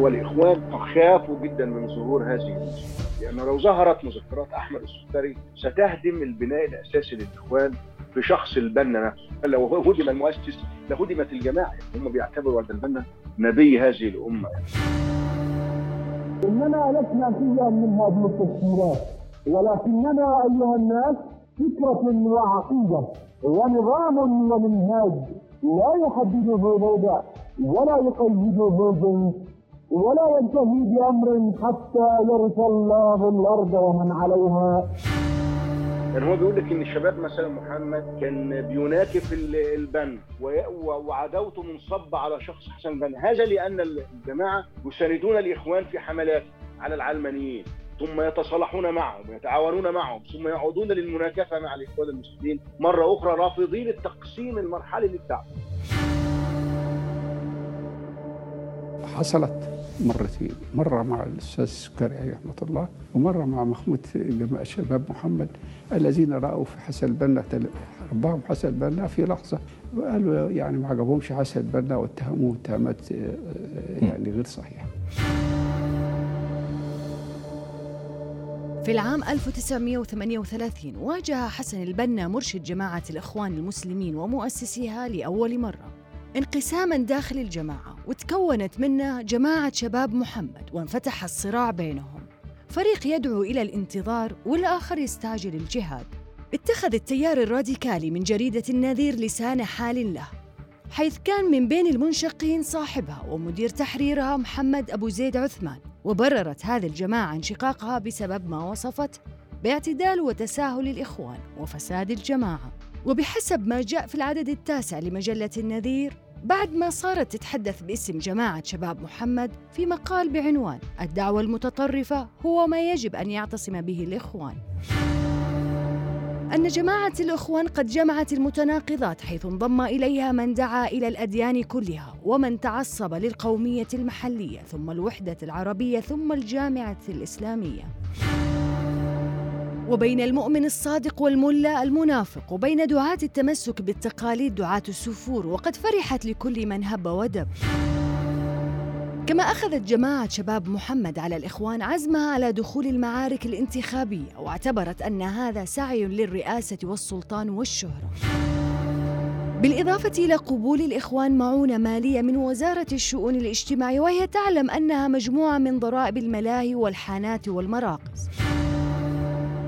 والإخوان خافوا جدا من ظهور هذه المذكرات لأنه لو ظهرت مذكرات أحمد السكري ستهدم البناء الأساسي للإخوان في شخص البنا نفسه. لو هدم المؤسس لهدمت الجماعة. هم بيعتبروا أن البنا نبي هذه الأمة. إننا لسنا فيها من هذه التفسيرات ولكننا أيها الناس فكرة وعقيدة ونظام ومنهاج لا يحدده موضع ولا يقيده زيت ولا ينتهي بأمر حتى يرث الله الأرض ومن عليها. يعني هو بيقول لك إن الشباب مثلا محمد كان بيناكف البن وعداوته منصب على شخص حسن البنا هذا لأن الجماعة يساندون الإخوان في حملات على العلمانيين ثم يتصالحون معهم ويتعاونون معهم ثم يعودون للمناكفة مع الإخوان المسلمين. مرة أخرى رافضين التقسيم المرحلي للدعوه حصلت. مرتين مرة مع الأستاذ السكري رحمة الله ومرة مع محمود جماعة شباب محمد الذين رأوا في حسن البنا ربهم حسن البنا في لحظة وقالوا يعني ما عجبهمش حسن البنا واتهموه اتهامات يعني غير صحيحة في العام 1938 واجه حسن البنا مرشد جماعة الإخوان المسلمين ومؤسسيها لأول مرة. انقساما داخل الجماعة وتكونت منه جماعة شباب محمد وانفتح الصراع بينهم. فريق يدعو إلى الانتظار والآخر يستعجل الجهاد. اتخذ التيار الراديكالي من جريدة النذير لسان حال له حيث كان من بين المنشقين صاحبها ومدير تحريرها محمد أبو زيد عثمان. وبررت هذه الجماعة انشقاقها بسبب ما وصفت باعتدال وتساهل الإخوان وفساد الجماعة. وبحسب ما جاء في العدد التاسع لمجلة النذير بعد ما صارت تتحدث باسم جماعة شباب محمد في مقال بعنوان الدعوة المتطرفة هو ما يجب أن يعتصم به الإخوان أن جماعة الإخوان قد جمعت المتناقضات حيث انضم إليها من دعا إلى الأديان كلها ومن تعصب للقومية المحلية ثم الوحدة العربية ثم الجامعة الإسلامية. وبين المؤمن الصادق والملا المنافق وبين دعاة التمسك بالتقاليد دعاة السفور وقد فرحت لكل من هب ودب. كما أخذت جماعة شباب محمد على الإخوان عزمها على دخول المعارك الانتخابية واعتبرت أن هذا سعي للرئاسة والسلطان والشهرة. بالإضافة إلى قبول الإخوان معونة مالية من وزارة الشؤون الاجتماعية وهي تعلم أنها مجموعة من ضرائب الملاهي والحانات والمراقص.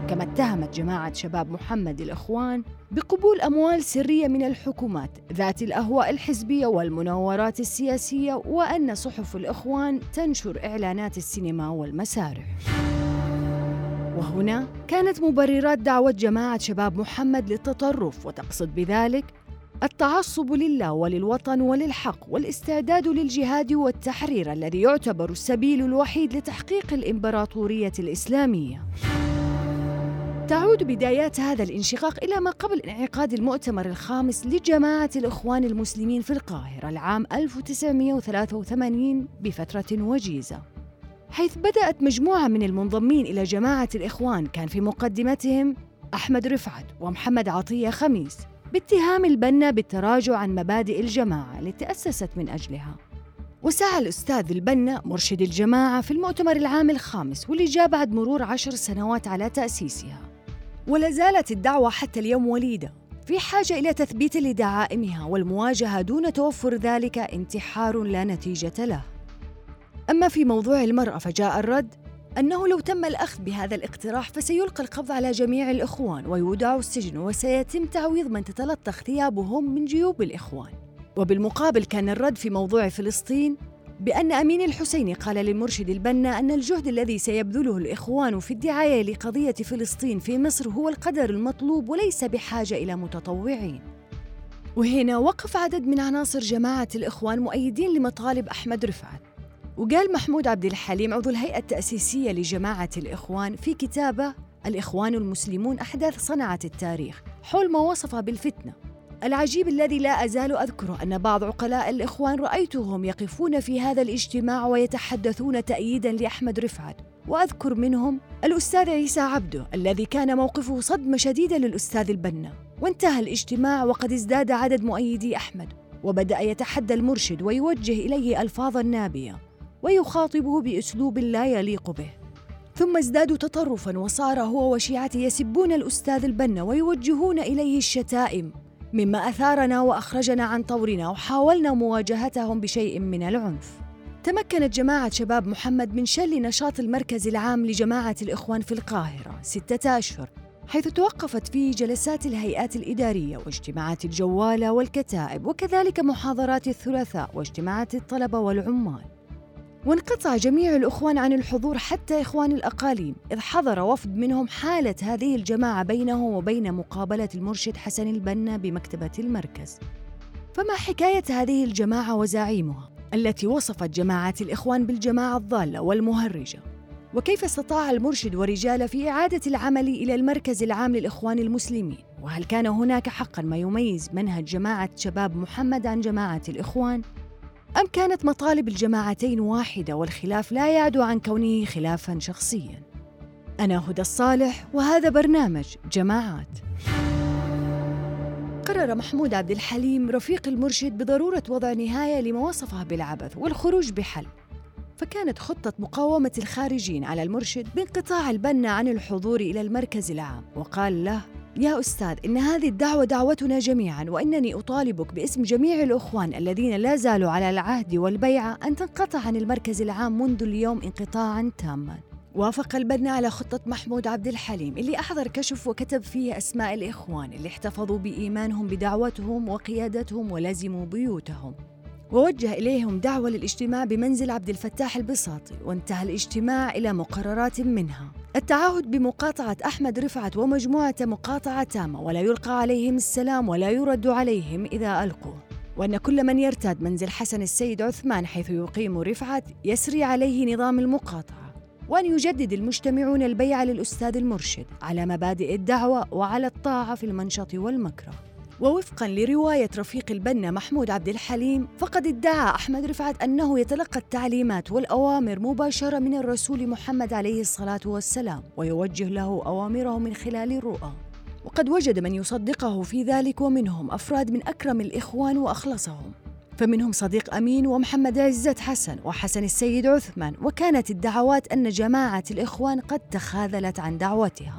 كما اتهمت جماعة شباب محمد الإخوان بقبول أموال سرية من الحكومات ذات الأهواء الحزبية والمناورات السياسية وأن صحف الإخوان تنشر إعلانات السينما والمسارح وهنا كانت مبررات دعوة جماعة شباب محمد للتطرف وتقصد بذلك التعصب لله وللوطن وللحق والاستعداد للجهاد والتحرير الذي يعتبر السبيل الوحيد لتحقيق الإمبراطورية الإسلامية. تعود بدايات هذا الانشقاق إلى ما قبل انعقاد المؤتمر الخامس لجماعة الإخوان المسلمين في القاهرة العام 1983 بفترة وجيزة. حيث بدأت مجموعة من المنضمين إلى جماعة الإخوان كان في مقدمتهم أحمد رفعت ومحمد عطية خميس باتهام البنا بالتراجع عن مبادئ الجماعة التي تأسست من أجلها. وسعى الأستاذ البنا مرشد الجماعة في المؤتمر العام الخامس واللي جاء بعد مرور عشر سنوات على تأسيسها. ولا زالت الدعوة حتى اليوم وليدة. في حاجة إلى تثبيت لدعائمها والمواجهة دون توفر ذلك انتحار لا نتيجة له. أما في موضوع المرأة فجاء الرد أنه لو تم الأخذ بهذا الاقتراح فسيلقى القبض على جميع الإخوان ويودعوا السجن وسيتم تعويض من تتلطخ ثيابهم من جيوب الإخوان. وبالمقابل كان الرد في موضوع فلسطين بأن أمين الحسيني قال للمرشد البنا أن الجهد الذي سيبذله الإخوان في الدعاية لقضية فلسطين في مصر هو القدر المطلوب وليس بحاجة إلى متطوعين. وهنا وقف عدد من عناصر جماعة الإخوان مؤيدين لمطالب أحمد رفعت. وقال محمود عبد الحليم عضو الهيئة التأسيسية لجماعة الإخوان في كتابة الإخوان المسلمون أحداث صنعت التاريخ حول ما وصف بالفتنة العجيب الذي لا أزال أذكره أن بعض عقلاء الإخوان رأيتهم يقفون في هذا الاجتماع ويتحدثون تأييدا لأحمد رفعت. وأذكر منهم الأستاذ عيسى عبده الذي كان موقفه صدمة شديدة للأستاذ البنا. وانتهى الاجتماع وقد ازداد عدد مؤيدي أحمد. وبدأ يتحدى المرشد ويوجه إليه ألفاظا نابية ويخاطبه بأسلوب لا يليق به. ثم ازدادوا تطرفا وصار هو وشيعته يسبون الأستاذ البنا ويوجهون إليه الشتائم مما أثارنا وأخرجنا عن طورنا وحاولنا مواجهتهم بشيء من العنف. تمكنت جماعة شباب محمد من شل نشاط المركز العام لجماعة الإخوان في القاهرة ستة أشهر حيث توقفت فيه جلسات الهيئات الإدارية واجتماعات الجوالة والكتائب وكذلك محاضرات الثلاثاء واجتماعات الطلبة والعمال. وانقطع جميع الأخوان عن الحضور حتى إخوان الأقاليم إذ حضر وفد منهم حالة هذه الجماعة بينه وبين مقابلة المرشد حسن البنا بمكتبة المركز. فما حكاية هذه الجماعة وزعيمها؟ التي وصفت جماعة الإخوان بالجماعة الضالة والمهرجة. وكيف استطاع المرشد ورجاله في إعادة العمل إلى المركز العام للإخوان المسلمين؟ وهل كان هناك حقا ما يميز منهج جماعة شباب محمد عن جماعة الإخوان؟ أم كانت مطالب الجماعتين واحدة والخلاف لا يعدو عن كونه خلافا شخصيا؟ أنا هدى الصالح وهذا برنامج جماعات. قرر محمود عبد الحليم رفيق المرشد بضرورة وضع نهاية لما وصفه بالعبث والخروج بحل. فكانت خطة مقاومة الخارجين على المرشد بانقطاع البنا عن الحضور إلى المركز العام وقال له يا أستاذ إن هذه الدعوة دعوتنا جميعا وإنني أطالبك باسم جميع الأخوان الذين لا زالوا على العهد والبيعة أن تنقطع عن المركز العام منذ اليوم انقطاعا تاما. وافق البنا على خطة محمود عبد الحليم اللي أحضر كشف وكتب فيه أسماء الإخوان اللي احتفظوا بإيمانهم بدعوتهم وقيادتهم ولزموا بيوتهم. ووجه إليهم دعوة للاجتماع بمنزل عبد الفتاح البساطي وانتهى الاجتماع إلى مقررات منها. التعهد بمقاطعة أحمد رفعت ومجموعة مقاطعة تامة ولا يلقى عليهم السلام ولا يرد عليهم إذا ألقوا وأن كل من يرتاد منزل حسن السيد عثمان حيث يقيم رفعت يسري عليه نظام المقاطعة. وأن يجدد المجتمعون البيع للأستاذ المرشد على مبادئ الدعوة وعلى الطاعة في المنشط والمكره. ووفقا لرواية رفيق البنا محمود عبد الحليم فقد ادعى أحمد رفعت أنه يتلقى التعليمات والأوامر مباشرة من الرسول محمد عليه الصلاة والسلام ويوجه له أوامره من خلال الرؤى. وقد وجد من يصدقه في ذلك ومنهم أفراد من أكرم الإخوان وأخلصهم. فمنهم صديق أمين ومحمد عزت حسن وحسن السيد عثمان وكانت الدعوات أن جماعة الإخوان قد تخاذلت عن دعوتها.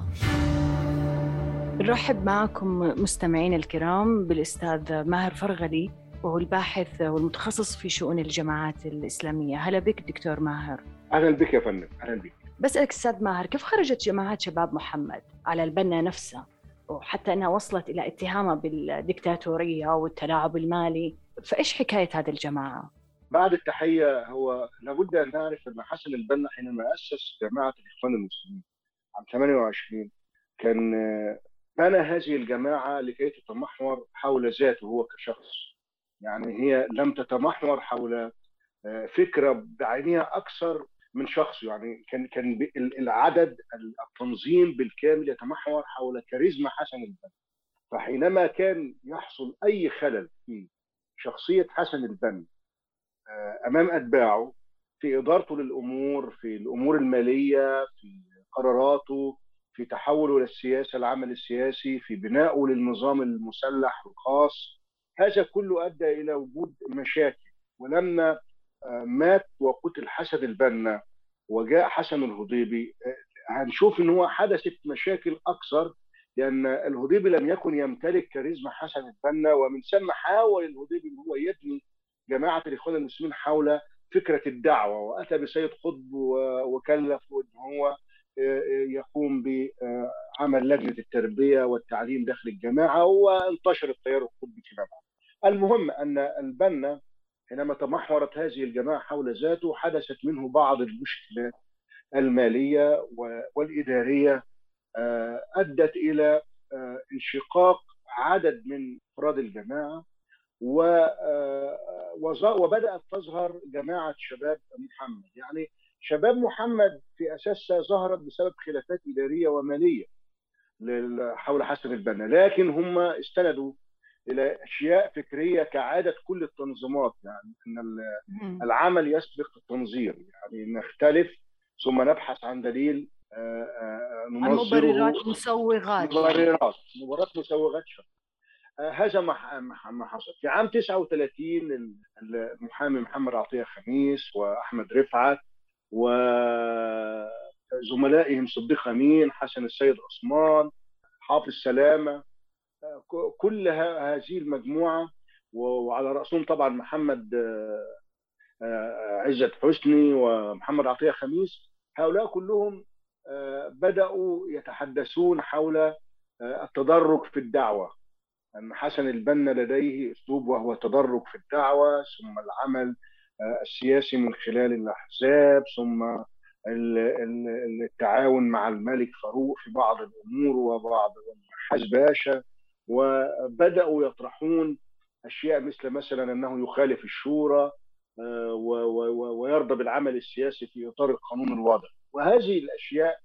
بنرحب معكم مستمعين الكرام بالأستاذ ماهر فرغلي وهو الباحث والمتخصص في شؤون الجماعات الإسلامية. هلا بك دكتور ماهر. أهلا بك يا فندم. أهلا بك. بسألك أستاذ ماهر كيف خرجت جماعات شباب محمد على البنا نفسه وحتى أنها وصلت إلى اتهامه بالدكتاتورية والتلاعب المالي فإيش حكاية هذه الجماعة؟ بعد التحية هو لابد أن نعرف أن حسن البنا حينما أسس جماعة الإخوان المسلمين عام 28 كان بنى هذه الجماعة لكي تتمحور حول ذاته هو كشخص. يعني هي لم تتمحور حول آه، فكرة بعينها أكثر من شخص. يعني كان كان العدد التنظيم بالكامل يتمحور حول كاريزما حسن البنا. فحينما كان يحصل أي خلل في شخصية حسن البنا آه، أمام أتباعه في إدارته للأمور في الأمور المالية في قراراته في تحوله إلى السياسة العمل السياسي في بنائه للنظام المسلح الخاص. هذا كله أدى إلى وجود مشاكل. ولما آه، مات وقتل حسن البنا وجاء حسن الهضيبي آه، هنشوف إن هو حدثت مشاكل أكثر لأن الهضيبي لم يكن يمتلك كاريزما حسن البنا ومن ثم حاول الهضيبي إن هو يبني جماعة الإخوان المسلمين حول فكرة الدعوة. وأتى بسيد قطب و- وكلفه ان هو يقوم بعمل لجنة التربية والتعليم داخل الجماعه وانتشر التيار القطبي فيما بعد. المهم أن البنا حينما تمحورت هذه الجماعة حول ذاته حدثت منه بعض المشكلات المالية والإدارية آه، أدت إلى آه، انشقاق عدد من أفراد الجماعة آه، وبدأت تظهر جماعة شباب محمد يعني شباب محمد في أساسها ظهرت بسبب خلافات إدارية ومالية حول حسن البنا. لكن هم استندوا إلى أشياء فكرية كعادة كل التنظيمات يعني إن ال- العمل يسبق التنظير. يعني نختلف ثم نبحث عن دليل آه، آه، ننظره مبررات مسوغات. مبررات مبررات مسوغات شر هذا ما حصل. في عام 39 المحامي محمد عطية خميس وأحمد رفعت وزملائهم صديق أمين حسن السيد عثمان حافظ سلامة كل هذه المجموعة وعلى رأسهم طبعا محمد عزت حسني ومحمد عطية خميس. هؤلاء كلهم بدأوا يتحدثون حول التدرج في الدعوة. أن حسن البنا لديه أسلوب وهو التدرج في الدعوة ثم العمل السياسي من خلال الأحزاب ثم التعاون مع الملك فاروق في بعض الأمور وبعض حاج باشا. وبدأوا يطرحون أشياء مثل مثلا أنه يخالف الشورى ويرضى بالعمل السياسي في إطار القانون الوضعي وهذه الأشياء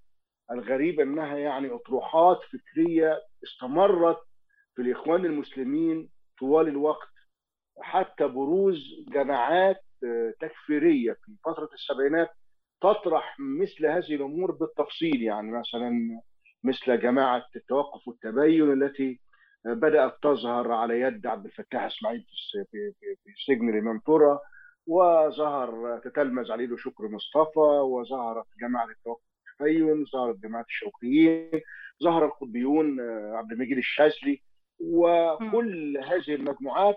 الغريبة أنها يعني أطروحات فكرية استمرت في الإخوان المسلمين طوال الوقت حتى بروز جماعات تكفيرية في فترة السبعينات تطرح مثل هذه الأمور بالتفصيل يعني مثلا مثل جماعة التوقف والتبين التي بدأت تظهر على يد عبد الفتاح إسماعيل في في في سجن الامامبوره وظهر تتلمذ عليه شكر مصطفى وظهرت جماعة التوقف والتبين ظهرت جماعة الشوقيين ظهر القطبيون عبد المجيد الشاذلي وكل هذه المجموعات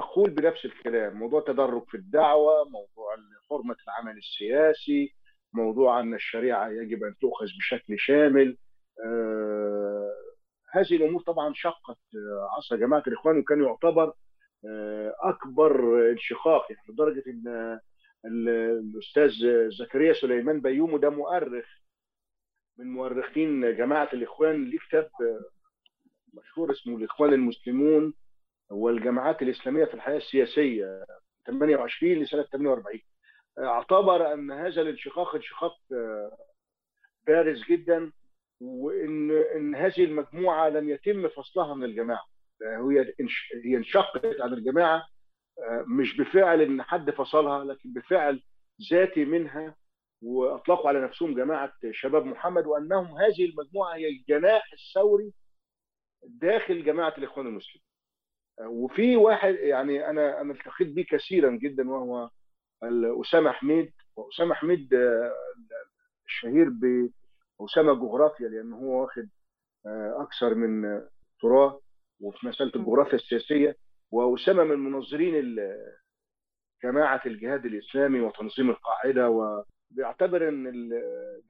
تقول بنفس الكلام موضوع التدرج في الدعوة موضوع حرمة العمل السياسي موضوع أن الشريعة يجب أن تؤخذ بشكل شامل. آه هذه الأمور طبعا شقت عصر جماعة الإخوان وكان يعتبر آه أكبر انشقاق يعني لدرجة أن الأستاذ زكريا سليمان بيومو ده مؤرخ من مؤرخين جماعة الإخوان ليه كتاب مشهور اسمه الإخوان المسلمون. والجماعات الإسلامية في الحياة السياسية 28 لسنة 48 اعتبر أن هذا الانشقاق انشقاق بارز جدا وإن إن هذه المجموعة لم يتم فصلها من الجماعة هي هي انشقت عن الجماعة مش بفعل إن حد فصلها لكن بفعل ذاتي منها وأطلقوا على نفسهم جماعة شباب محمد وأنهم هذه المجموعة هي الجناح الثوري داخل جماعة الإخوان المسلمين. وفي واحد يعني أنا أنا التقيت به كثيرا جدا وهو أسامة حميد. وأسامة حميد الشهير باسامه جغرافيا لأن هو واخد أكثر من تراث وفي مسألة الجغرافيا السياسية. وأسامة من منظرين جماعة الجهاد الإسلامي وتنظيم القاعدة. وبيعتبر إن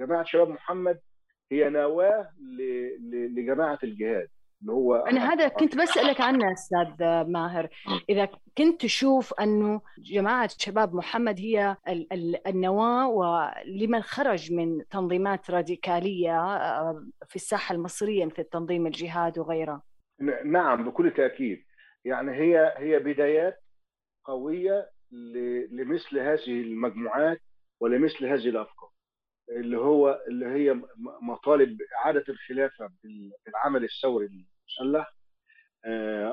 جماعة شباب محمد هي نواة لجماعة الجهاد. اللي هو أنا هذا كنت بسألك عنه أستاذ ماهر. إذا كنت تشوف أنه جماعة شباب محمد هي النواة ولمن خرج من تنظيمات راديكالية في الساحة المصرية مثل تنظيم الجهاد وغيره؟ نعم بكل تأكيد. يعني هي هي بدايات قوية لمثل هذه المجموعات ولمثل هذه الأفكار. اللي هو اللي هي مطالب إعادة الخلافة بالعمل الثوري المسلح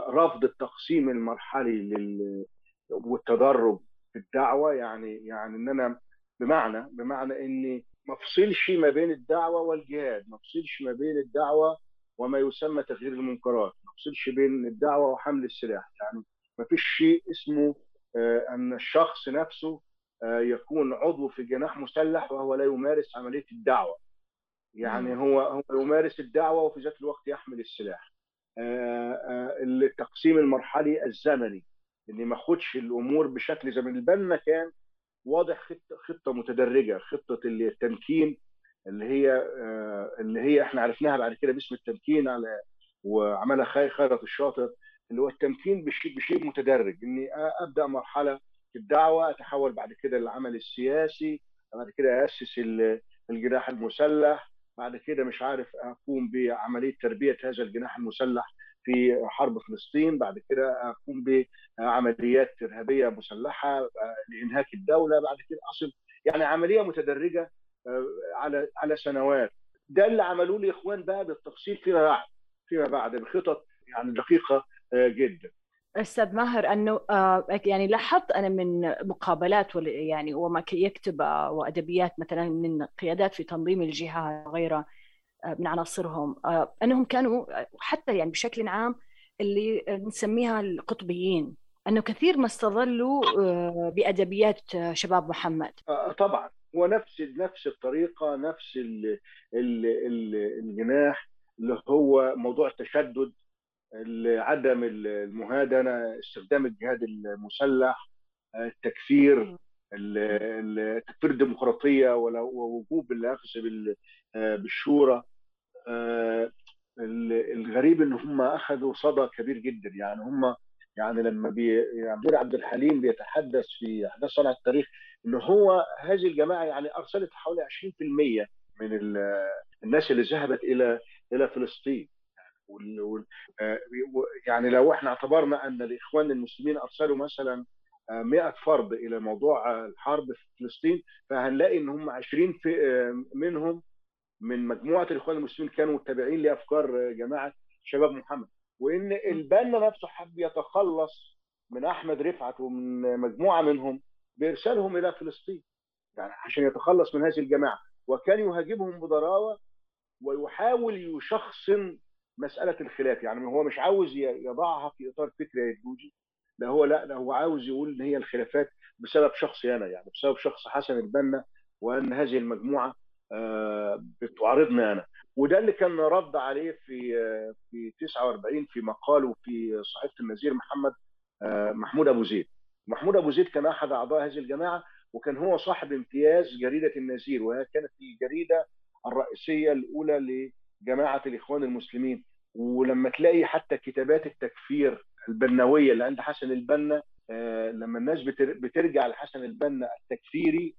رفض التقسيم المرحلي لل والتدرج في الدعوة. يعني يعني إن أنا بمعنى بمعنى إني ما أفصلش ما بين الدعوة والجهاد ما أفصلش ما بين الدعوة وما يسمى تغيير المنكرات ما أفصلش بين الدعوة وحمل السلاح. يعني ما فيش شيء اسمه أن الشخص نفسه يكون عضو في جناح مسلح وهو لا يمارس عملية الدعوة. يعني هو هو يمارس الدعوة وفي ذات الوقت يحمل السلاح. التقسيم المرحلي الزمني اللي ما خدش الأمور بشكل ما البنا كان واضح خطة متدرجة خطة التمكين اللي هي اللي هي إحنا عرفناها بعد كده باسم التمكين على وعملها خيرت الشاطر اللي هو التمكين بشيء بشيء متدرج. إني أبدأ مرحلة في الدعوة أتحول بعد كده للعمل السياسي بعد كده أسس الجناح المسلح بعد كده مش عارف أقوم بعملية تربية هذا الجناح المسلح في حرب فلسطين بعد كده أقوم بعمليات إرهابية مسلحة لإنهاك الدولة بعد كده أصل يعني عملية متدرجة على على سنوات. ده اللي عملوه الإخوان بقى بالتفصيل فيما بعد فيما بعد بخطط يعني دقيقة جدا. أستاذ ماهر أنه يعني لاحظت أنا من مقابلات يعني وما يكتب وأدبيات مثلا من قيادات في تنظيم الجهاد وغيره من عناصرهم أنهم كانوا حتى يعني بشكل عام اللي نسميها القطبيين أنه كثير ما استظلوا آه، بأدبيات شباب محمد. طبعا. هو نفس نفس الطريقة نفس ال ال ال الجناح اللي هو موضوع التشدد عدم المهادنة استخدام الجهاد المسلح التكفير التكفير الديمقراطية ووجوب الاخذ بالشورى. آه، الغريب إن هم أخذوا صدى كبير جدا. يعني هم يعني لما بي يعني عبد الحليم بيتحدث في أحداث صنع التاريخ إن هو هذه الجماعة يعني أرسلت حوالي 20% من الناس اللي ذهبت إلى إلى فلسطين. آه، يعني لو إحنا اعتبرنا ان الاخوان المسلمين ارسلوا مثلا 100 فرد إلى موضوع الحرب في فلسطين فهنلاقي إن هم 20 في منهم من مجموعة الإخوان المسلمين كانوا متبعين لأفكار جماعة شباب محمد. وإن البنا نفسه حب يتخلص من أحمد رفعت ومن مجموعة منهم بإرسالهم إلى فلسطين يعني عشان يتخلص من هذه الجماعة. وكان يهاجمهم بضراوه ويحاول يشخصن مسألة الخلاف يعني هو مش عاوز يضعها في إطار فكري ايديولوجي لا هو لا, لا هو عاوز يقول إن هي الخلافات بسبب شخصي أنا يعني بسبب شخص حسن البنا وأن هذه المجموعة آه، بتعارضني أنا. وده اللي كان رد عليه في في 49 في مقاله في صحيفة النزير محمد آه، محمود أبو زيد. محمود أبو زيد كان أحد أعضاء هذه الجماعة وكان هو صاحب امتياز جريدة النزير وهي كانت الجريدة الرئيسية الأولى لجماعه الإخوان المسلمين ولما تلاقي حتى كتابات التكفير البنوية اللي عند حسن البنا آه، لما الناس بترجع لحسن البنا التكفيري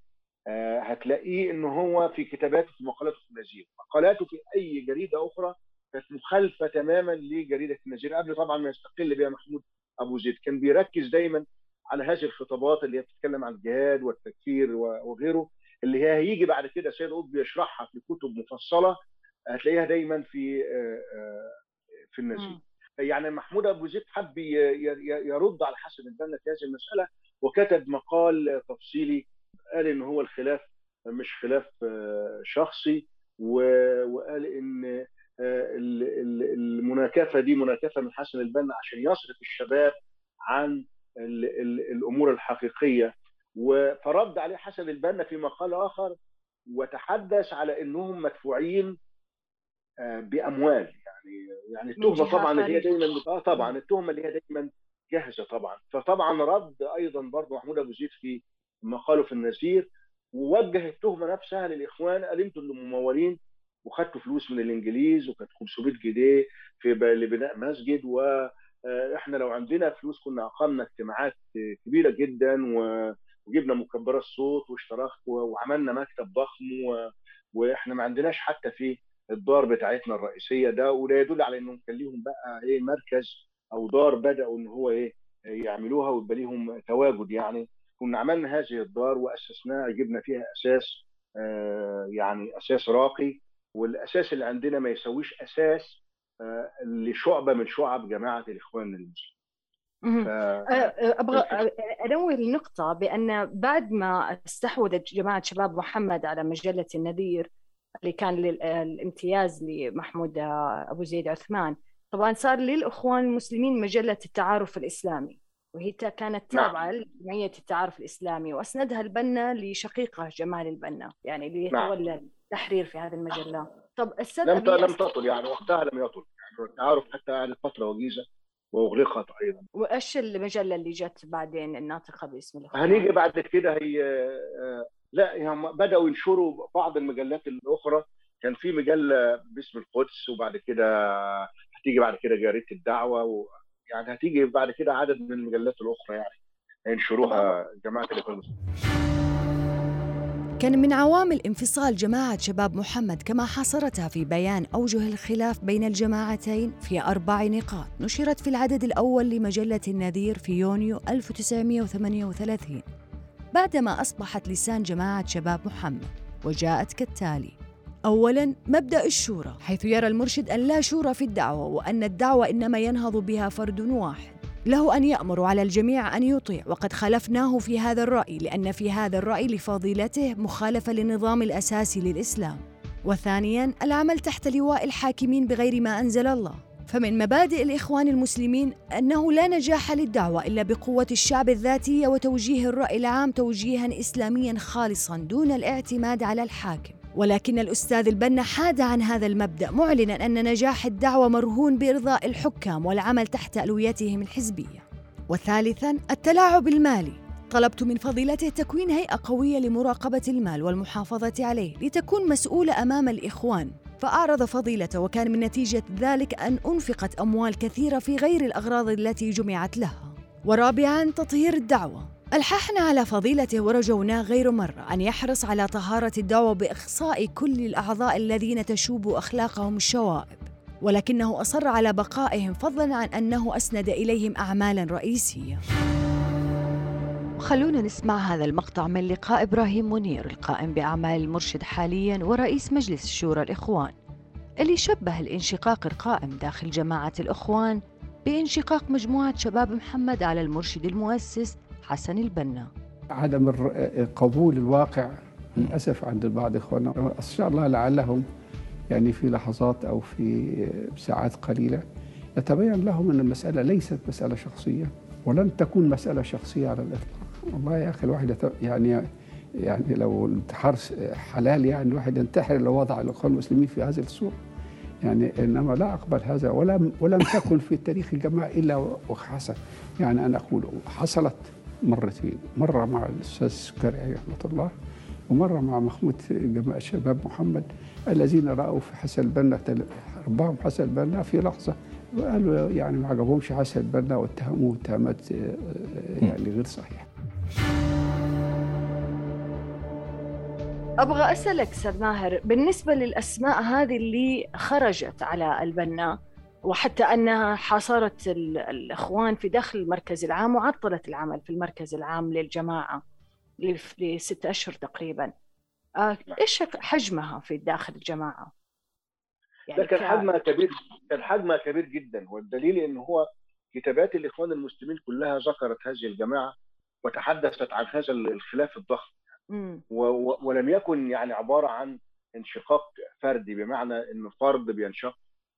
آه، هتلاقيه إن هو في كتاباته في مقالاته في النزير مقالاته في أي جريدة أخرى كانت مخالفة تماما لجريدة النزير قبل طبعا ما يستقل بها محمود أبو زيد. كان بيركز دايما على هذه الخطابات اللي هي بتتكلم عن الجهاد والتكفير وغيره اللي هي هيجي بعد كده سيد قطب يشرحها في كتب مفصلة هتلاقيها دايما في آه، في النزير يعني محمود أبو زيد حب يرد على حسن البنا في هذه المسألة وكتب مقال تفصيلي قال إن هو الخلاف مش خلاف آه، شخصي وقال إن آه، المناكفة دي مناكفة من حسن البنا عشان يصرف الشباب عن الأمور الحقيقية. فرد عليه حسن البنا في مقال آخر وتحدث على إنهم مدفوعين آه، بأموال. يعني يعني التهمة طبعا اللي هي دايما آه طبعا التهمة اللي هي دايما جاهزة طبعا. فطبعا رد أيضا برضه محمود أبو زيد في مقاله في النسير ووجه التهمة نفسها للإخوان قال أنتوا اللي ممولين وخدتوا فلوس من الإنجليز وكانت 500 جنيه في لبناء مسجد وإحنا لو عندنا فلوس كنا أقمنا اجتماعات كبيرة جدا وجبنا مكبرات صوت واشتراك وعملنا مكتب ضخم وإحنا ما عندناش حتى في الدار بتاعتنا الرئيسية ده وده يدل على انهم كان ليهم بقى إيه مركز أو دار بدأوا إن هو إيه يعملوها ويبقى ليهم تواجد يعني. كنا عملنا هذه الدار وأسسناها جبنا فيها أساس آه يعني أساس راقي والأساس اللي عندنا ما يسويش أساس آه لشعبة من شعب جماعة الإخوان المسلمين. ف... آه، أبغى انوه النقطه بأن بعد ما استحوذت جماعة شباب محمد على مجلة النذير اللي كان الامتياز لمحمود أبو زيد عثمان طبعا صار للإخوان المسلمين مجلة التعارف الإسلامي وهي كانت نعم. تابعة لجمعية التعارف الإسلامي وأسندها البنا لشقيقة جمال البنا يعني اللي نعم. يتولى التحرير في هذه المجلة طب السبب لم لم تطل يعني وقتها لم يطل يعني التعارف حتى قعدت فتره وجيزه وأغلقت أيضا وايش المجلة اللي جت بعدين الناطقة باسم الإخوان؟ هنيجي بعد كده هي آه، لا يعني بدأوا ينشروا بعض المجلات الأخرى. كان في مجله باسم القدس وبعد كده هتيجي بعد كده جريدة الدعوة و يعني هتيجي بعد كده عدد من المجلات الأخرى يعني ينشروها جماعة الإخوان كان من عوامل انفصال جماعة شباب محمد كما حصرتها في بيان أوجه الخلاف بين الجماعتين في أربع نقاط. نشرت في العدد الأول لمجلة النذير في يونيو 1938 بعدما أصبحت لسان جماعة شباب محمد وجاءت كالتالي. أولاً مبدأ الشورى حيث يرى المرشد أن لا شورى في الدعوة وأن الدعوة إنما ينهض بها فرد واحد. له أن يأمر على الجميع أن يطيع وقد خالفناه في هذا الرأي لأن في هذا الرأي لفضيلته مخالفة للنظام الأساسي للإسلام. وثانياً العمل تحت لواء الحاكمين بغير ما أنزل الله. فمن مبادئ الإخوان المسلمين أنه لا نجاح للدعوة إلا بقوة الشعب الذاتية وتوجيه الرأي العام توجيها إسلاميا خالصا دون الاعتماد على الحاكم. ولكن الأستاذ البنا حاد عن هذا المبدأ معلنا أن نجاح الدعوة مرهون بإرضاء الحكام والعمل تحت ألويتهم الحزبية. وثالثا التلاعب المالي. طلبت من فضيلته تكوين هيئة قوية لمراقبة المال والمحافظة عليه لتكون مسؤولة أمام الإخوان. فأعرض فضيلته وكان من نتيجة ذلك أن أنفقت أموال كثيرة في غير الأغراض التي جمعت لها. ورابعا تطهير الدعوة. ألححنا على فضيلته ورجوناه غير مرة أن يحرص على طهارة الدعوة بإخصاء كل الأعضاء الذين تشوب أخلاقهم الشوائب. ولكنه أصر على بقائهم فضلا عن أنه أسند إليهم أعمالا رئيسية. خلونا نسمع هذا المقطع من لقاء إبراهيم منير القائم بأعمال المرشد حاليا ورئيس مجلس شورى الإخوان اللي شبه الانشقاق القائم داخل جماعة الإخوان بانشقاق مجموعة شباب محمد على المرشد المؤسس حسن البنا. عدم قبول الواقع للأسف عند بعض إخواننا. إن شاء الله لعلهم يعني في لحظات أو في ساعات قليلة يتبين لهم أن المسألة ليست مسألة شخصية ولن تكون مسألة شخصية على الإطلاق. والله يا أخي الواحد يعني يعني لو الانتحار حلال يعني الواحد ينتحر لو وضع الأخوان المسلمين في هذه الصورة. يعني إنما لا أقبل هذا ولم ولم تكن في تاريخ الجماعة إلا وحصل. يعني أنا أقول حصلت مرتين مرة مع الأستاذ السكري رحمة الله ومرة مع مخمود جماعة شباب محمد الذين رأوا في حسن البنا ربهم حسن البنا في لحظة وقالوا يعني ما عجبهمش حسن البنا واتهموه اتهامات آه، آه، يعني غير صحيحه أبغى أسألك أستاذ ماهر بالنسبة للأسماء هذه اللي خرجت على البنا وحتى أنها حاصرت ال- الإخوان في داخل المركز العام وعطلت العمل في المركز العام للجماعة لف- لست أشهر تقريبا آه، إيش حجمها في داخل الجماعة؟ ده كان حجمها كبير كان حجمها كبير جدا والدليل إن هو كتابات الإخوان المسلمين كلها ذكرت هذه الجماعة وتحدثت عن هذا الخلاف الضخم مم. و- و- ولم يكن يعني عبارة عن انشقاق فردي بمعنى إن فرد بينشق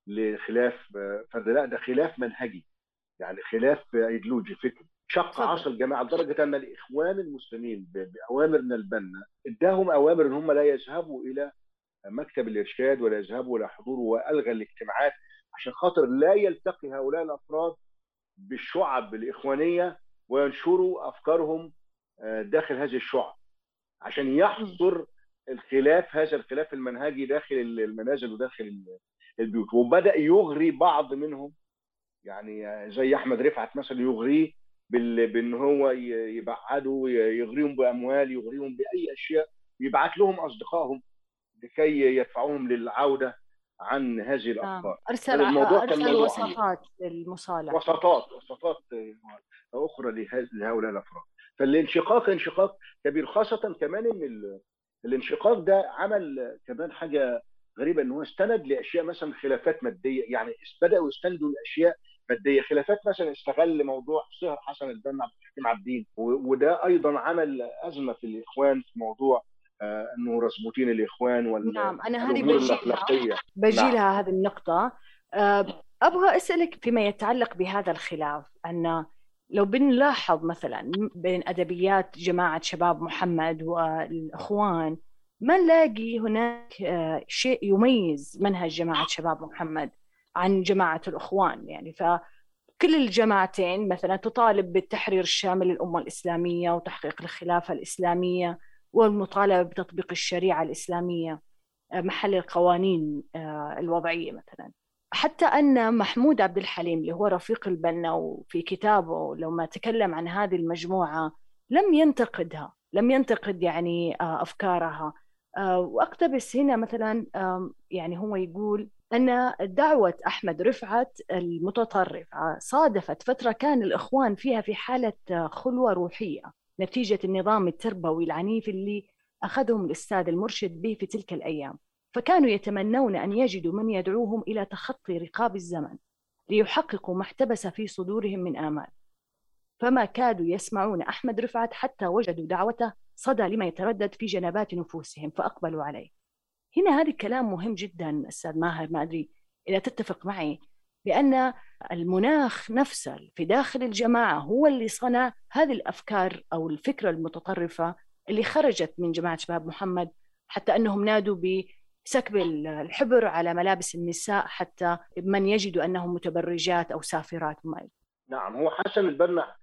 لخلاف آه، فرد لا ده خلاف منهجي يعني خلاف ايديولوجي فكري شق. عصا الجماعة لدرجة أن الإخوان المسلمين بأوامر من البنا إداهم أوامر إن هم لا يذهبوا إلى مكتب الإرشاد ولا يذهبوا إلى حضور وألغى الاجتماعات عشان خاطر لا يلتقي هؤلاء الأفراد بالشعب الإخوانية وينشروا أفكارهم آه، داخل هذه الشعب. عشان يحصر الخلاف هذا الخلاف المنهجي داخل المنازل وداخل ال- البيوت. وبدأ يغري بعض منهم. يعني زي أحمد رفعت مثلا يغريه بال- بإن هو يبعده يغريهم بأموال يغريهم بأي أشياء يبعت لهم أصدقائهم لكي يدفعوهم للعودة. عن هذه الافكار آه. أرسل الموضوع أرسل وساطات للمصالحه وسطات وسطات أخرى له- لهؤلاء الأفراد. فالانشقاق انشقاق كبير خاصة كمان إن ال- الانشقاق ده عمل كمان حاجة غريبة ان هو استند لأشياء مثلا خلافات مادية. يعني بدأوا يستندوا لأشياء مادية. خلافات مثلا استغل موضوع صهر حسن البنا عبد الحكيم عبدين وده أيضا عمل أزمة في الإخوان في موضوع آه إنه رسبوتين الإخوان وال نعم أنا هذه بجيلها. الأخلاقية. بجي نعم. لها هذه النقطة. آه، أبغى أسألك فيما يتعلق بهذا الخلاف أن لو بنلاحظ مثلا بين أدبيات جماعة شباب محمد والإخوان ما نلاقي هناك آه، شيء يميز منهج جماعة شباب محمد عن جماعة الإخوان؟ يعني فكل الجماعتين مثلا تطالب بالتحرير الشامل للأمة الإسلامية وتحقيق الخلافة الإسلامية. والمطالبة بتطبيق الشريعة الإسلامية محل القوانين آه، الوضعية مثلا. حتى أن محمود عبد الحليم اللي هو رفيق البنا وفي كتابه لما تكلم عن هذه المجموعة لم ينتقدها لم ينتقد يعني آه، أفكارها. آه، وأقتبس هنا مثلا يعني هو يقول أن دعوة أحمد رفعت المتطرفة صادفت فترة كان الإخوان فيها في حالة آه، خلوة روحية. نتيجة النظام التربوي العنيف اللي أخذهم الأستاذ المرشد به في تلك الأيام. فكانوا يتمنون أن يجدوا من يدعوهم إلى تخطي رقاب الزمن ليحققوا ما احتبس في صدورهم من آمال. فما كادوا يسمعون أحمد رفعت حتى وجدوا دعوته صدى لما يتردد في جنبات نفوسهم فأقبلوا عليه. هنا هذا الكلام مهم جدا أستاذ ماهر ما أدري إذا تتفق معي. بأن المناخ نفسه في داخل الجماعة هو اللي صنع هذه الأفكار أو الفكرة المتطرفة اللي خرجت من جماعة شباب محمد حتى أنهم نادوا بسكب الحبر على ملابس النساء حتى من يجدوا أنهم متبرجات أو سافرات ما نعم هو حسن البنا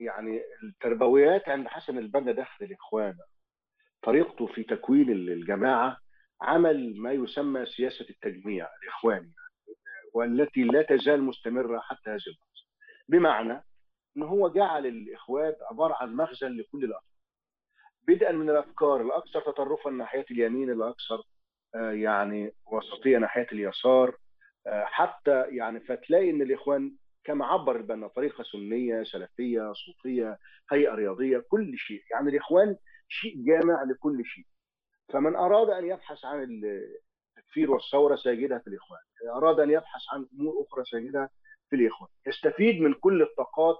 يعني التربويات عند حسن البنا داخل الإخوان طريقته في تكوين الجماعة عمل ما يسمى سياسة التجميع الإخواني والتي لا تزال مستمرة حتى هذه اللحظة بمعنى أن هو جعل الإخوان عبارة عن مخزن لكل الأفكار بدءا من الأفكار الأكثر تطرفا ناحية اليمين الأكثر يعني وسطية ناحية اليسار حتى يعني فتلاقي أن الإخوان كما عبر البنا طريقة سنية سلفية صوفية هيئة رياضية كل شيء. يعني الإخوان شيء جامع لكل شيء. فمن أراد أن يبحث عن التكفير والثورة سيجدها في الإخوان. أراد أن يبحث عن أمور أخرى سيجدها في الإخوان. يستفيد من كل الطاقات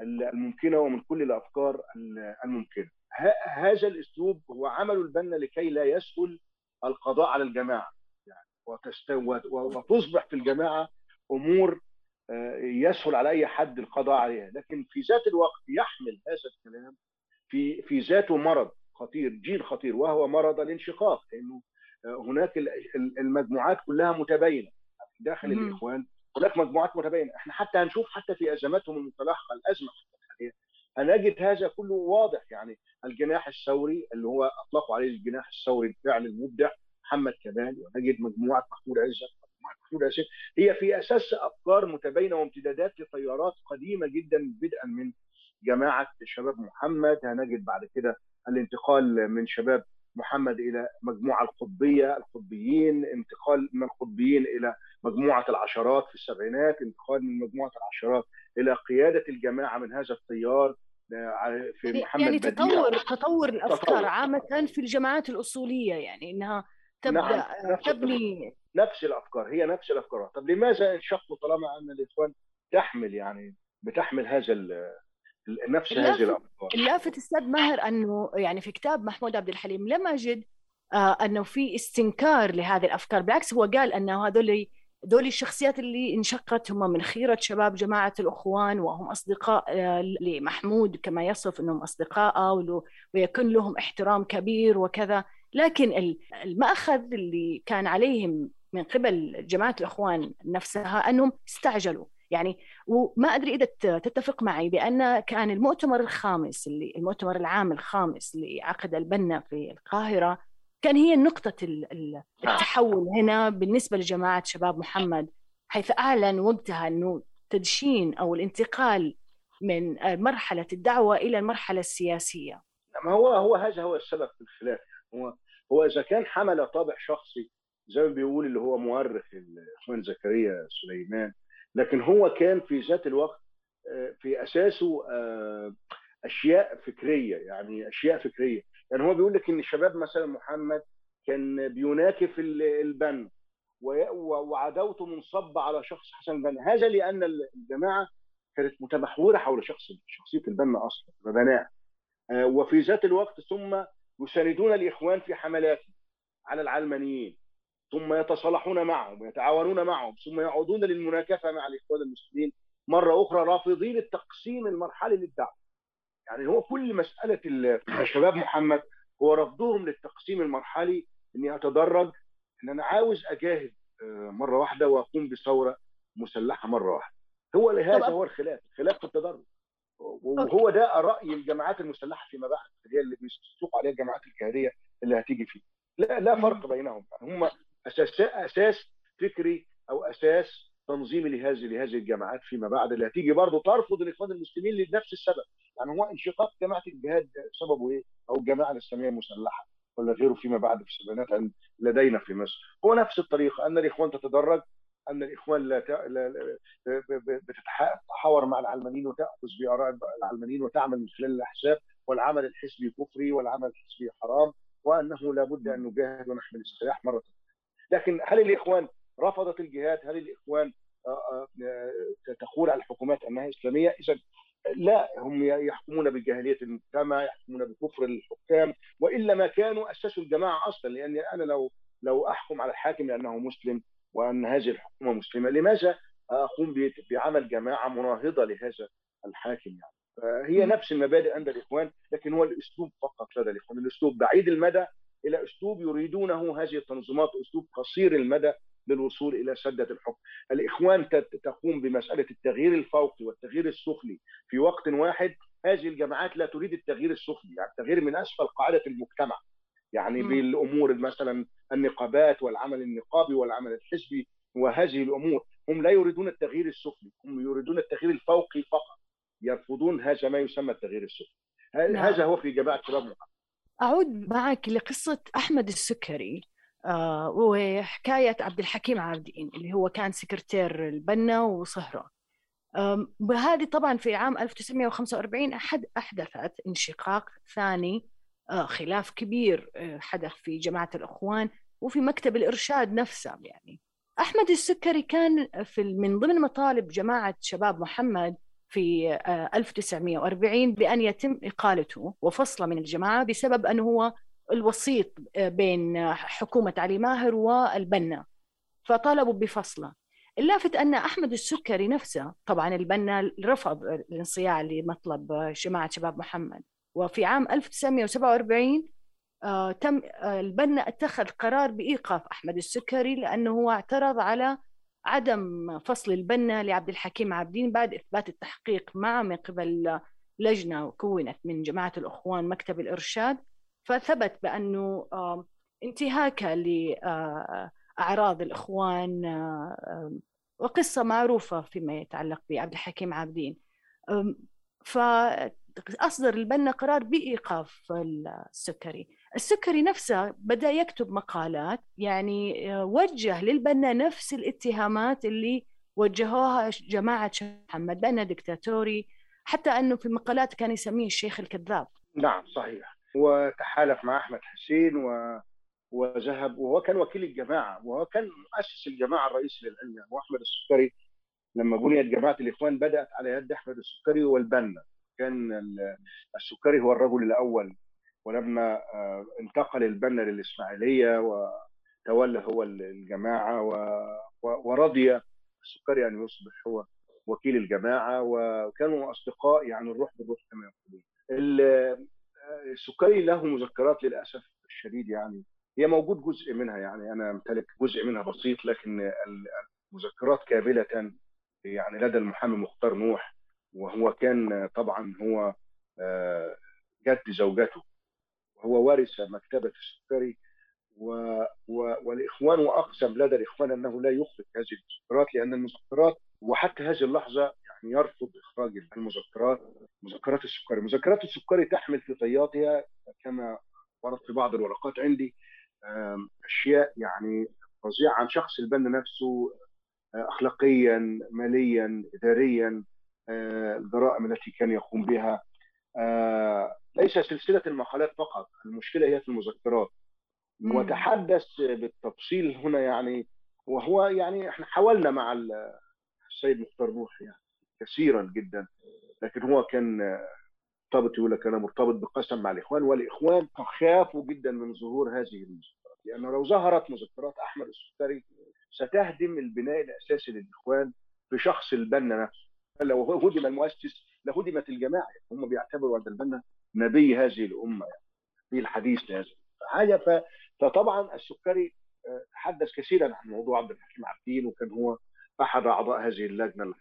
الممكنة ومن كل الأفكار الممكنة. هذا الأسلوب هو عمل البنا لكي لا يسهل القضاء على الجماعة. يعني وتصبح في الجماعة أمور يسهل على أي حد القضاء عليها. لكن في ذات الوقت يحمل هذا الكلام في في ذاته مرض خطير جيل خطير وهو مرض الانشقاق. لأنه هناك المجموعات كلها متباينة. داخل مم. الإخوان هناك مجموعات متباينة. إحنا حتى هنشوف حتى في ازماتهم المتلاحقه الأزمة الحاليه هنجد هذا كله واضح يعني الجناح الثوري اللي هو أطلقوا عليه الجناح الثوري الفعل المبدع محمد كمال ونجد مجموعة محمود عزت مجموعة محمود عزت. هي في أساس أفكار متباينة وامتدادات لتيارات قديمة جدا بدءا من جماعة شباب محمد. هنجد بعد كده الانتقال من شباب محمد إلى مجموعة القطبية القطبيين انتقال من القطبيين إلى مجموعة العشرات في السبعينات انتقال من مجموعة العشرات إلى قيادة الجماعه من هذا التيار في محمد يعني بديع. تطور تطور الأفكار تطور. عامة في الجماعات الأصولية يعني إنها تبدأ نعم، نفس تبني نفس الأفكار هي نفس الأفكار طب لماذا انشقوا طالما أن الإخوان تحمل يعني بتحمل هذا نفس هذه الافكار اللافت أستاذ ماهر أنه يعني في كتاب محمود عبد الحليم لم اجد آه أنه في استنكار لهذه الأفكار بالعكس هو قال أنه هذول هذول الشخصيات اللي انشقت هم من خيرة شباب جماعة الأخوان وهم أصدقاء آه، لمحمود كما يصف أنهم أصدقاء ويكون لهم احترام كبير وكذا. لكن ال- المأخذ اللي كان عليهم من قبل جماعة الأخوان نفسها أنهم استعجلوا. يعني وما أدري إذا ت- تتفق معي بأن كان المؤتمر الخامس اللي المؤتمر العام الخامس اللي عقد البنا في القاهرة كان هي نقطة ال- ال- التحول هنا بالنسبة لجماعة شباب محمد حيث أعلن وقتها أنه تدشين أو الانتقال من مرحلة الدعوة إلى المرحلة السياسية. ما هو هو هذا هو السبب في الخلاف. هو هو إذا كان حمل طابع شخصي زي ما بيقول اللي هو مؤرخ الاخوان زكريا سليمان لكن هو كان في ذات الوقت آه، في أساسه آه، أشياء فكرية يعني أشياء فكرية. يعني هو بيقول لك إن الشباب مثلا محمد كان بيناكف ال- البنا وي- و- وعداوته منصبه على شخص حسن البنا. هذا لأن الجماعة كانت متمحورة حول شخص شخصية البنا أصلا وبناء آه، وفي ذات الوقت ثم يساندون الإخوان في حملاتهم على العلمانيين. ثم يتصالحون معهم ويتعاونون معهم ثم يعودون للمناكفة مع الإخوان المسلمين مرة أخرى رافضين التقسيم المرحلي للدعوة. يعني هو كل مسألة ال- شباب محمد هو رفضهم للتقسيم المرحلي إني أتدرج إن أنا عاوز أجاهد آه، مرة واحدة وأقوم بثورة مسلحة مرة واحدة. هو لهذا طبعاً. هو الخلاف، الخلاف في التدرج. وهو ده رأي الجماعات المسلحة فيما بعد اللي هي اللي بيسوق عليها الجماعات الجهادية اللي هتيجي فيه. لا لا فرق بينهم يعني هم أساس أساس فكري أو أساس تنظيمي لهذه لهذه الجماعات فيما بعد اللي هتيجي برضه ترفض الإخوان المسلمين لنفس السبب يعني هو انشقاق جماعة الجهاد سببه إيه؟ أو الجماعه الإسلامية المسلحة ولا غيره فيما بعد في السبعينات لدينا في مصر هو نفس الطريقة أن الإخوان تتدرج أن الإخوان لا. لا... بتتحاور مع العلمانيين وتأخذ بآراء العلمانيين وتعمل من خلال الأحزاب والعمل الحزبي كفري والعمل الحزبي حرام وأنه لابد أن نجاهد ونحمل السلاح مرة لكن هل الإخوان رفضت الجهاد؟ هل الإخوان آه، آه، تقول على الحكومات أنها إسلامية؟ إذا لا هم يحكمون بجاهلية المجتمع، يحكمون بكفر الحكام وإلا ما كانوا اسسوا الجماعة أصلا لأن أنا لو لو أحكم على الحاكم لأنه مسلم وأن هذه الحكومة مسلمة، لماذا أقوم بعمل جماعة مناهضة لهذا الحاكم يعني هي نفس المبادئ عند الإخوان لكن هو الأسلوب فقط لدى الإخوان الأسلوب بعيد المدى إلى أسلوب يريدونه هذه التنظيمات أسلوب قصير المدى للوصول إلى سدة الحكم. الإخوان تقوم بمسألة التغيير الفوقي والتغيير السفلي في وقت واحد، هذه الجماعات لا تريد التغيير السفلي، يعني التغيير من أسفل قاعدة المجتمع. يعني م. بالأمور مثلا النقابات والعمل النقابي والعمل الحزبي وهذه الأمور، هم لا يريدون التغيير السفلي، هم يريدون التغيير الفوقي فقط. يرفضون هذا ما يسمى التغيير السفلي. نعم. هذا هو في جماعة شباب محمد. أعود معك لقصة أحمد السكري آه وحكاية عبد الحكيم عابدين اللي هو كان سكرتير البنا وصهرة. وهذه طبعا في عام 1945 أحد أحدثت انشقاق ثاني آه خلاف كبير آه حدث في جماعة الإخوان وفي مكتب الإرشاد نفسه يعني. أحمد السكري كان في من ضمن مطالب جماعة شباب محمد في 1940 بأن يتم إقالته وفصله من الجماعة بسبب أنه هو الوسيط بين حكومة علي ماهر والبنا. فطالبوا بفصله. اللافت أن أحمد السكري نفسه طبعا البنا رفض الانصياع لمطلب جماعة شباب محمد. وفي عام 1947 آه تم آه البنا اتخذ قرار بإيقاف أحمد السكري لأنه هو اعترض على عدم فصل البنا لعبد الحكيم عابدين بعد إثبات التحقيق معه من قبل لجنة كونت من جماعة الأخوان مكتب الإرشاد فثبت بأنه انتهاك لأعراض الإخوان وقصة معروفة فيما يتعلق بعبد الحكيم عابدين. فأصدر البنا قرار بإيقاف السكري. السكري نفسه بدأ يكتب مقالات يعني وجه للبنا نفس الاتهامات اللي وجهوها جماعة محمد بأنه دكتاتوري حتى أنه في مقالات كان يسميه الشيخ الكذاب. نعم صحيح. وتحالف مع أحمد حسين و... وذهب وهو كان وكيل الجماعة وهو كان مؤسس الجماعة الرئيسي للعلم. يعني وأحمد السكري لما بنيت جماعة الإخوان بدأت على يد أحمد السكري والبنا. كان السكري هو الرجل الأول ولما انتقل البنا للإسماعيلية وتولى هو الجماعة ورضي السكري أن يصبح هو وكيل الجماعة وكانوا أصدقاء يعني الروح بالروح كما يقولون. السكري له مذكرات للأسف الشديد يعني هي موجود جزء منها يعني أنا أمتلك جزء منها بسيط لكن المذكرات كاملة يعني لدى المحامي مختار نوح وهو كان طبعا هو جد زوجته. وهو وارث مكتبة السكري و... و... والإخوان وأقسم لدى الإخوان أنه لا يخرج هذه المذكرات لأن المذكرات وحتى هذه اللحظة يعني يرفض إخراج المذكرات مذكرات السكري. مذكرات السكري تحمل في طياتها كما ورد في بعض الورقات عندي أشياء يعني فظيعة عن شخص البنا نفسه أخلاقيا ماليا إداريا الجرائم التي كان يقوم بها. ليس سلسلة المقالات فقط المشكلة هي في المذكرات. وتحدث بالتفصيل هنا يعني وهو يعني إحنا حاولنا مع السيد مختار نوح يعني كثيرا جدا لكن هو كان مرتبط يقول لك أنا مرتبط بقسم مع الإخوان والإخوان خافوا جدا من ظهور هذه المذكرات لأنه يعني لو ظهرت مذكرات أحمد السكري ستهدم البناء الأساسي للإخوان في شخص البنا نفسه. لو هدم المؤسس لهدمت الجماعة. هم بيعتبروا البنا نبي هذه الأمة يعني في الحديث هذا حاجة فطبعا السكري تحدث كثيرا عن موضوع عبد الحكيم عبدين وكان هو أحد أعضاء هذه اللجنة اللي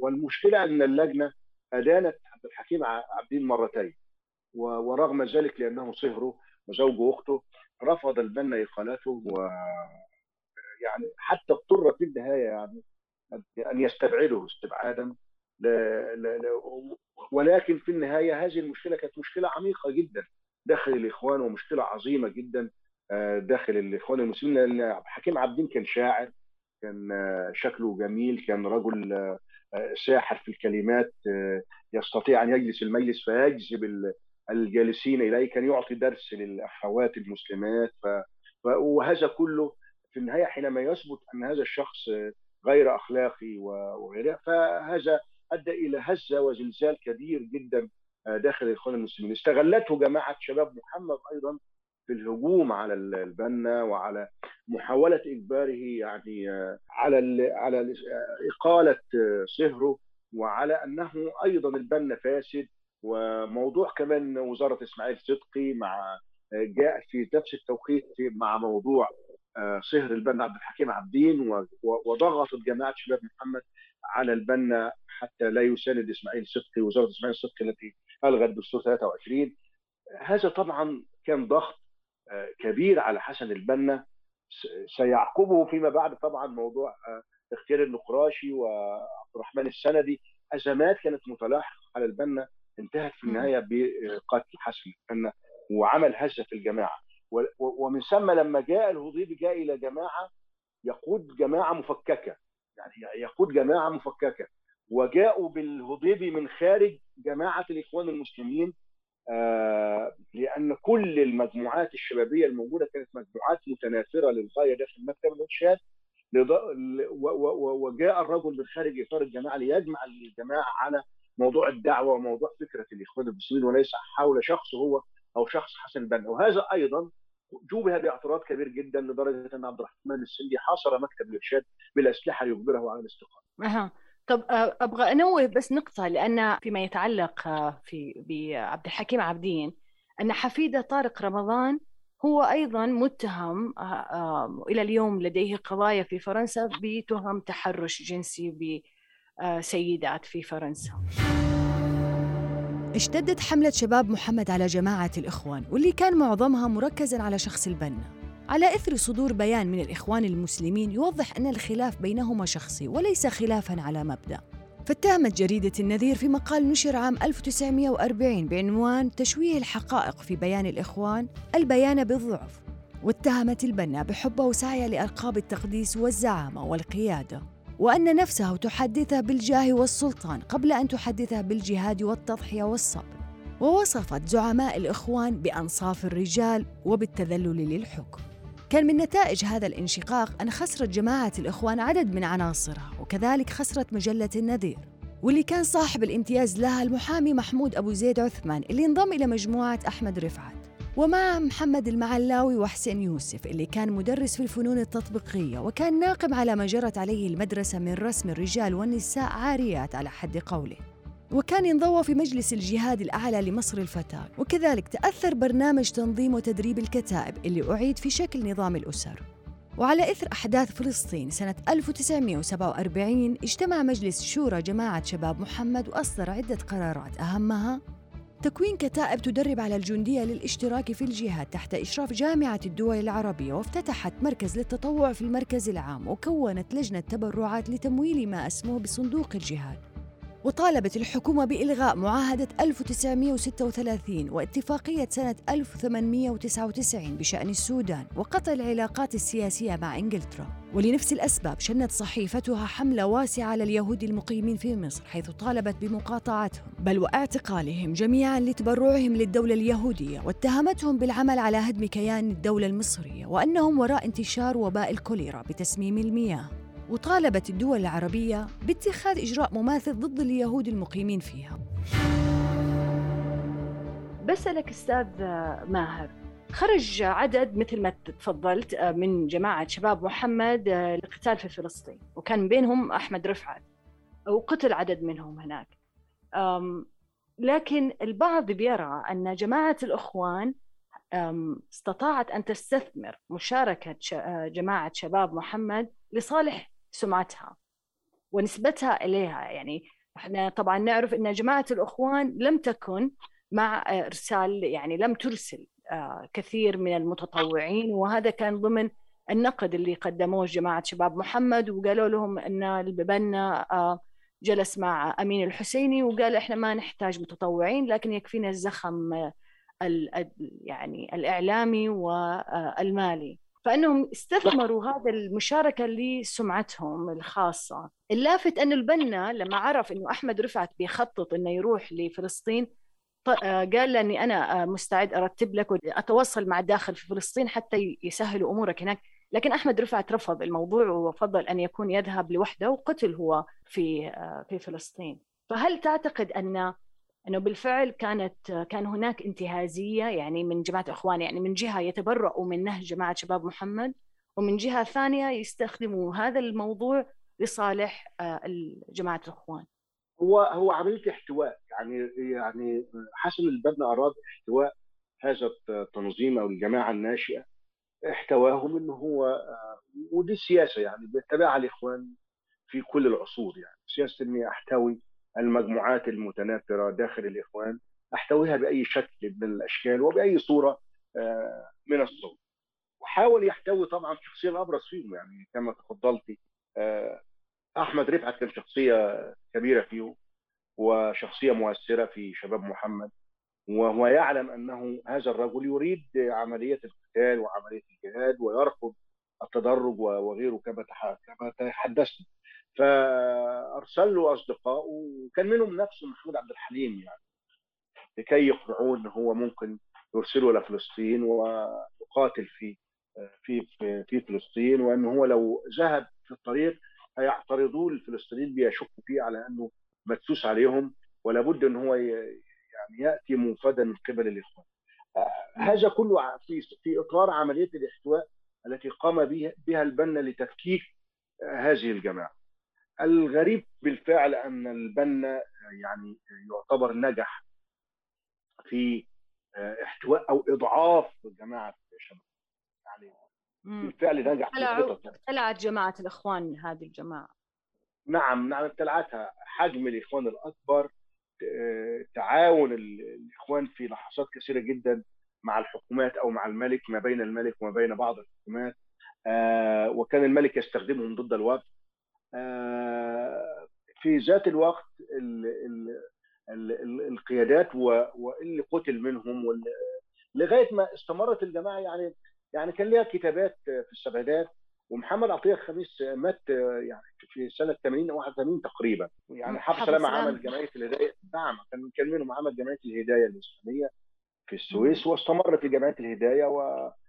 والمشكلة أن اللجنة أدانت عبد الحكيم عبدين مرتين. ورغم ذلك لأنه صهره وزوج اخته رفض البنا إقالته و يعني حتى اضطر في النهاية يعني أن يستبعده استبعادا. ولكن في النهاية هذه المشكلة كانت مشكلة عميقة جدا داخل الإخوان ومشكلة عظيمة جدا داخل الإخوان المسلمين. لأن حكيم عبدين كان شاعر كان شكله جميل كان رجل ساحر في الكلمات يستطيع أن يجلس المجلس فيجذب الجالسين اليه كان يعطي درس للأخوات المسلمات. ف... وهذا كله في النهاية حينما يثبت أن هذا الشخص غير أخلاقي وغيره فهذا أدى إلى هزة وزلزال كبير جدا داخل الإخوان المسلمين. استغلته جماعة شباب محمد أيضا في الهجوم على البنا وعلى محاولة إجباره يعني على على إقالة صهره وعلى أنه أيضا البنا فاسد. وموضوع كمان وزارة إسماعيل صدقي مع جاء في نفس التوقيت مع موضوع صهر البنا عبد الحكيم عبدين وضغطت جماعة شباب محمد على البنا حتى لا يساند إسماعيل صدقي وزارة إسماعيل صدقي التي ألغت دستور 23 هذا طبعا كان ضغط كبير على حسن البنا. سيعقبه فيما بعد طبعا موضوع اختيار النقراشي وعبد الرحمن السندي. أزمات كانت متلاحقة على البنا انتهت في النهاية بقتل حسن البنا وعمل هزة في الجماعة. ومن ثم لما جاء الهضيبي جاء إلى جماعة يقود جماعة مفككة. يعني يقود جماعة مفككة. وجاءوا بالهضيبي من خارج جماعة الإخوان المسلمين آه لأن كل المجموعات الشبابية الموجودة كانت مجموعات متناثرة للغاية داخل مكتب الإرشاد. وجاء الرجل من خارج إطار الجماعة ليجمع الجماعة على موضوع الدعوة وموضوع فكرة الإخوان المسلمين وليس حول شخص هو أو شخص حسن البنا وهذا أيضا جوبه باعتراض كبير جدا لدرجة أن عبد الرحمن السندي حاصر مكتب الإرشاد بالأسلحة ليجبره على الاستقامه. أها. طب أبغى أنوه بس نقطة لأن فيما يتعلق في بعبد الحكيم عبدين أن حفيده طارق رمضان هو أيضا متهم إلى اليوم لديه قضايا في فرنسا بتهم تحرش جنسي بسيدات في فرنسا. اشتدت حملة شباب محمد على جماعة الإخوان واللي كان معظمها مركزا على شخص البنا. على إثر صدور بيان من الإخوان المسلمين يوضح أن الخلاف بينهما شخصي وليس خلافا على مبدأ. فاتهمت جريدة النذير في مقال نشر عام 1940 بعنوان تشويه الحقائق في بيان الإخوان البيان بالضعف واتهمت البنا بحبه وسعيه لألقاب التقديس والزعامة والقيادة. وأن نفسه تحدثه بالجاه والسلطان قبل أن تحدثه بالجهاد والتضحية والصبر. ووصفت زعماء الإخوان بأنصاف الرجال وبالتذلل للحكم. كان من نتائج هذا الانشقاق أن خسرت جماعة الإخوان عدد من عناصرها وكذلك خسرت مجلة النذير. واللي كان صاحب الامتياز لها المحامي محمود أبو زيد عثمان اللي انضم إلى مجموعة أحمد رفعت. ومع محمد المعلاوي وحسين يوسف اللي كان مدرس في الفنون التطبيقية وكان ناقم على ما جرت عليه المدرسة من رسم الرجال والنساء عاريات على حد قوله. وكان ينضوى في مجلس الجهاد الأعلى لمصر الفتاة. وكذلك تأثر برنامج تنظيم وتدريب الكتائب اللي أعيد في شكل نظام الأسر. وعلى إثر أحداث فلسطين سنة 1947 اجتمع مجلس شورى جماعة شباب محمد وأصدر عدة قرارات. أهمها تكوين كتائب تدرب على الجندية للاشتراك في الجهاد تحت إشراف جامعة الدول العربية وافتتحت مركز للتطوع في المركز العام وكونت لجنة تبرعات لتمويل ما أسموه بصندوق الجهاد وطالبت الحكومة بإلغاء معاهدة 1936 واتفاقية سنة 1899 بشأن السودان وقطع العلاقات السياسية مع إنجلترا. ولنفس الأسباب شنت صحيفتها حملة واسعة على اليهود المقيمين في مصر حيث طالبت بمقاطعتهم. بل واعتقالهم جميعا لتبرعهم للدولة اليهودية واتهمتهم بالعمل على هدم كيان الدولة المصرية وأنهم وراء انتشار وباء الكوليرا بتسميم المياه. وطالبت الدول العربية باتخاذ إجراء مماثل ضد اليهود المقيمين فيها. بسألك أستاذ ماهر خرج عدد مثل ما تفضلت من جماعة شباب محمد للقتال في فلسطين وكان بينهم أحمد رفعت وقتل عدد منهم هناك. لكن البعض بيرى أن جماعة الأخوان استطاعت أن تستثمر مشاركة جماعة شباب محمد لصالح سمعتها. ونسبتها إليها. يعني إحنا طبعا نعرف أن جماعة الأخوان لم تكن مع إرسال يعني لم ترسل كثير من المتطوعين. وهذا كان ضمن النقد اللي قدموه جماعة شباب محمد. وقالوا لهم أن البنا جلس مع أمين الحسيني وقال إحنا ما نحتاج متطوعين لكن يكفينا الزخم يعني الإعلامي والمالي. فإنهم استثمروا هذا المشاركة لسمعتهم الخاصة. اللافت انه البنا لما عرف إنه أحمد رفعت بيخطط إنه يروح لفلسطين قال لاني أنا مستعد أرتب لك وأتواصل مع الداخل في فلسطين حتى يسهلوا أمورك هناك. لكن أحمد رفعت رفض الموضوع وفضل أن يكون يذهب لوحده وقتل هو في في فلسطين. فهل تعتقد أن إنه بالفعل كانت كان هناك انتهازية يعني من جماعة الاخوان يعني من جهة يتبرؤوا من نهج جماعة شباب محمد ومن جهة ثانية يستخدموا هذا الموضوع لصالح آه، جماعة الإخوان. هو هو عمليه احتواء يعني يعني حسن البنا أراد احتواء هذا التنظيم أو الجماعة الناشئة احتواهم انه هو آه، ودي السياسة يعني بيتبعها الإخوان في كل العصور يعني سياسة إني أحتوي المجموعات المتناثرة داخل الإخوان أحتويها بأي شكل من الأشكال وبأي صورة آه، من الصور. وحاول يحتوي طبعا الشخصيه الابرز فيهم يعني كما تفضلتي آه، أحمد رفعت كان شخصية كبيرة فيه وشخصية مؤثرة في شباب محمد وهو يعلم أنه هذا الرجل يريد عملية القتال وعملية الجهاد ويرفض التدرج وغيره كما كما تحدثنا. فأرسل له اصدقائه وكان منهم نفسه محمود عبد الحليم يعني لكي يقنعوه إن هو ممكن يرسله إلى فلسطين ويقاتل في في في, فلسطين وإن هو لو ذهب في الطريق هيعترضوه الفلسطينيين بيشكوا فيه على إنه مدسوس عليهم ولا بد إن هو يعني يأتي منفدا من قبل الإخوان. هذا كله في في إطار عملية الاحتواء التي قام بها البنا لتفكيك هذه الجماعة. الغريب بالفعل أن البنا يعني يعتبر نجح في احتواء أو إضعاف جماعة الشباب. يعني بالفعل نجح في ابتلعت جماعة الإخوان هذه الجماعة. نعم نعم ابتلعتها حجم الإخوان الأكبر تعاون الإخوان في لحظات كثيرة جدا مع الحكومات أو مع الملك ما بين الملك وما بين بعض الحكومات. وكان الملك يستخدمهم ضد الوفد. في ذات الوقت ال ال ال القيادات واللي قتل منهم لغاية ما استمرت الجماعة يعني يعني كان ليها كتابات في السبعينات ومحمد عطية الخميس مات يعني في سنة 80 أو 81 تقريبا. يعني حافظ سلامه عمل جمعية الهداية نعم كان كان منهم عمل جمعية الهداية الإسلامية في السويس واستمر في جمعية الهداية وبعيدا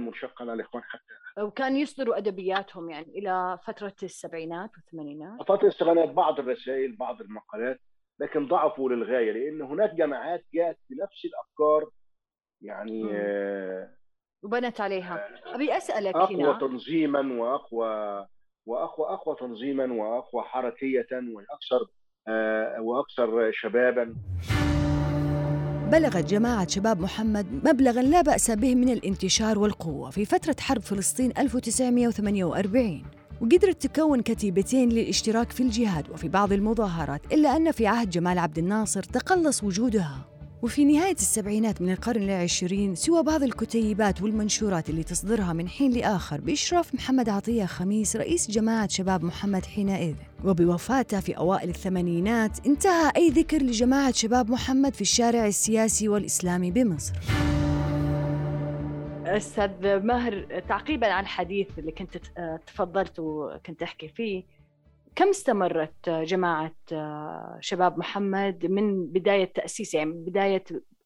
منشقا عن الإخوان حتى. وكان يصدروا أدبياتهم يعني إلى فترة السبعينات والثمانينات. فترة السبعينات بعض الرسائل بعض المقالات لكن ضعفوا للغاية لأن هناك جماعات جاءت بنفس الأفكار يعني آه وبنت عليها. أبي أسألك أقوى هنا. تنظيما وأقوى وأقوى أقوى تنظيما وأقوى حركية وأكثر آه وأكثر شبابا. بلغت جماعة شباب محمد مبلغا لا بأس به من الانتشار والقوة في فترة حرب فلسطين 1948 وقدرت تكون كتيبتين للاشتراك في الجهاد وفي بعض المظاهرات إلا أن في عهد جمال عبد الناصر تقلص وجودها. وفي نهاية السبعينات من القرن العشرين سوى بعض الكتيبات والمنشورات اللي تصدرها من حين لآخر بإشراف محمد عطية خميس رئيس جماعة شباب محمد حينئذ. وبوفاته في أوائل الثمانينات انتهى أي ذكر لجماعة شباب محمد في الشارع السياسي والإسلامي بمصر. أستاذ ماهر تعقيبا على الحديث اللي كنت تفضلت وكنت أحكي فيه كم استمرت جماعة شباب محمد من بداية تأسيس؟ يعني من بداية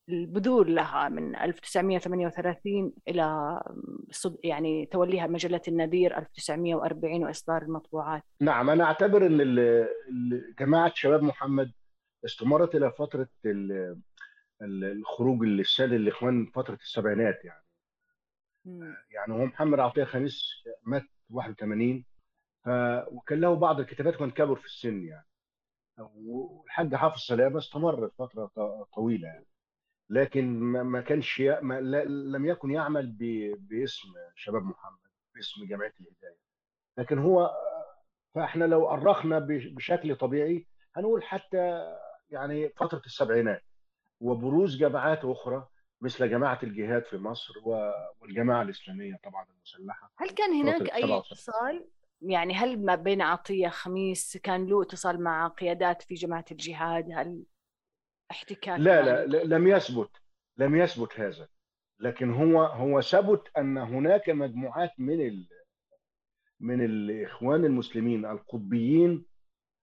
البذور لها من 1938 إلى يعني توليها مجلة النذير 1940 وإصدار المطبوعات. نعم أنا أعتبر أن جماعة شباب محمد استمرت إلى فترة الخروج السادي للإخوان فترة السبعينات يعني. يعني هو محمد عطية خميس مات 81 ف... وكان له بعض الكتابات كان كبر في السن يعني. والحاج حافظ سلامة استمر فترة طويلة يعني. لكن ما كانش ي... ما... لم يكن يعمل ب... باسم شباب محمد باسم جمعيه الهداية. لكن هو فاحنا لو أرخنا بشكل طبيعي هنقول حتى يعني فترة السبعينات. وبروز جماعات أخرى مثل جماعة الجهاد في مصر والجماعه الإسلامية طبعا المسلحة. هل كان هناك أي اتصال؟ يعني هل ما بين عطية خميس كان له اتصال مع قيادات في جماعة الجهاد؟ هل احتكاك لا لا, لا لم يثبت لم يثبت هذا. لكن هو هو ثبت أن هناك مجموعات من ال من الإخوان المسلمين القطبيين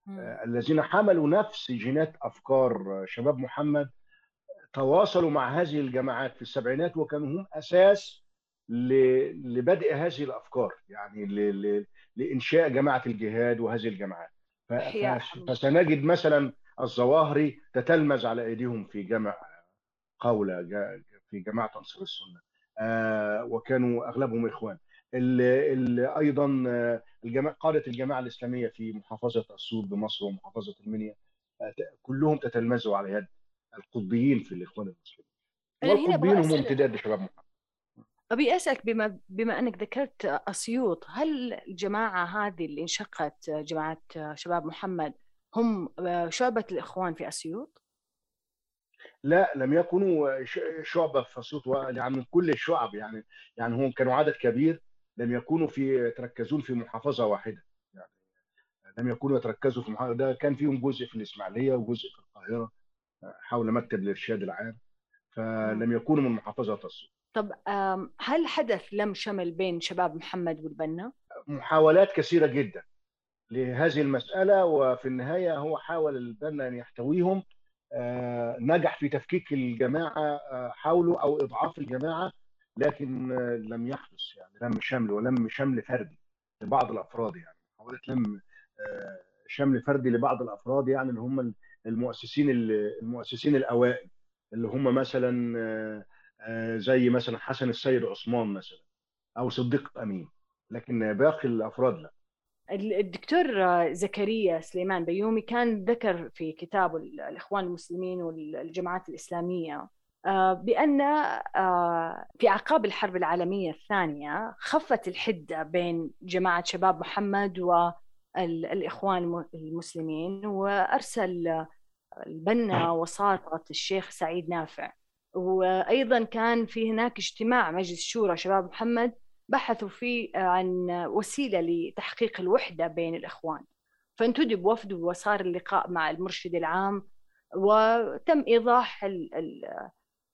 آه الذين حملوا نفس جينات أفكار شباب محمد تواصلوا مع هذه الجماعات في السبعينات وكانوا هم أساس لبدء هذه الأفكار. يعني لإنشاء جماعة الجهاد وهذه الجماعات. فسنجد مثلا الظواهري تتلمذ على أيديهم في جمع قولة في جماعة أنصار السنة. آه، وكانوا أغلبهم إخوان. ال ال أيضا آه، الجماعة قادة الجماعة الإسلامية في محافظة أسيوط بمصر ومحافظة المنيا آه، كلهم تتلمذوا على يد القطبيين في الإخوان المسلمين. والقطبيين هم امتداد لشباب محمد. أبي أسألك بما بما أنك ذكرت أسيوط هل الجماعة هذه اللي انشقت جماعة شباب محمد هم شعبة الإخوان في أسيوط؟ لا لم يكونوا شعبة في أسيوط يعني من كل الشعب يعني. يعني هم كانوا عدد كبير لم يكونوا في يتركزون في محافظة واحدة يعني. لم يكونوا يتركزوا في محافظة ده كان فيهم جزء في الإسماعيلية وجزء في القاهرة حول مكتب الإرشاد العام. فلم يكونوا من محافظة أسيوط. طب هل حدث لم شمل بين شباب محمد والبنا؟ محاولات كثيرة جدا لهذه المسألة وفي النهاية هو حاول البنا أن يحتويهم آه، نجح في تفكيك الجماعة آه، حاولوا أو إضعاف الجماعة لكن آه، لم يحدث يعني لم شمل ولم شمل فردي لبعض الأفراد يعني محاولات لم شمل فردي لبعض الأفراد يعني اللي هم المؤسسين المؤسسين الأوائل اللي هم مثلا زي مثلا حسن السيد عثمان مثلا أو صديق أمين. لكن باقي الأفراد لا. الدكتور زكريا سليمان بيومي كان ذكر في كتابه الإخوان المسلمين والجماعات الإسلامية آه، بأن آه، في أعقاب الحرب العالمية الثانية خفت الحدة بين جماعة شباب محمد والإخوان المسلمين وأرسل البنا وساطة الشيخ سعيد نافع. وأيضا كان في هناك اجتماع مجلس شورى شباب محمد بحثوا فيه عن وسيلة لتحقيق الوحدة بين الإخوان. فانتدب وفد وصار اللقاء مع المرشد العام وتم إيضاح ال ال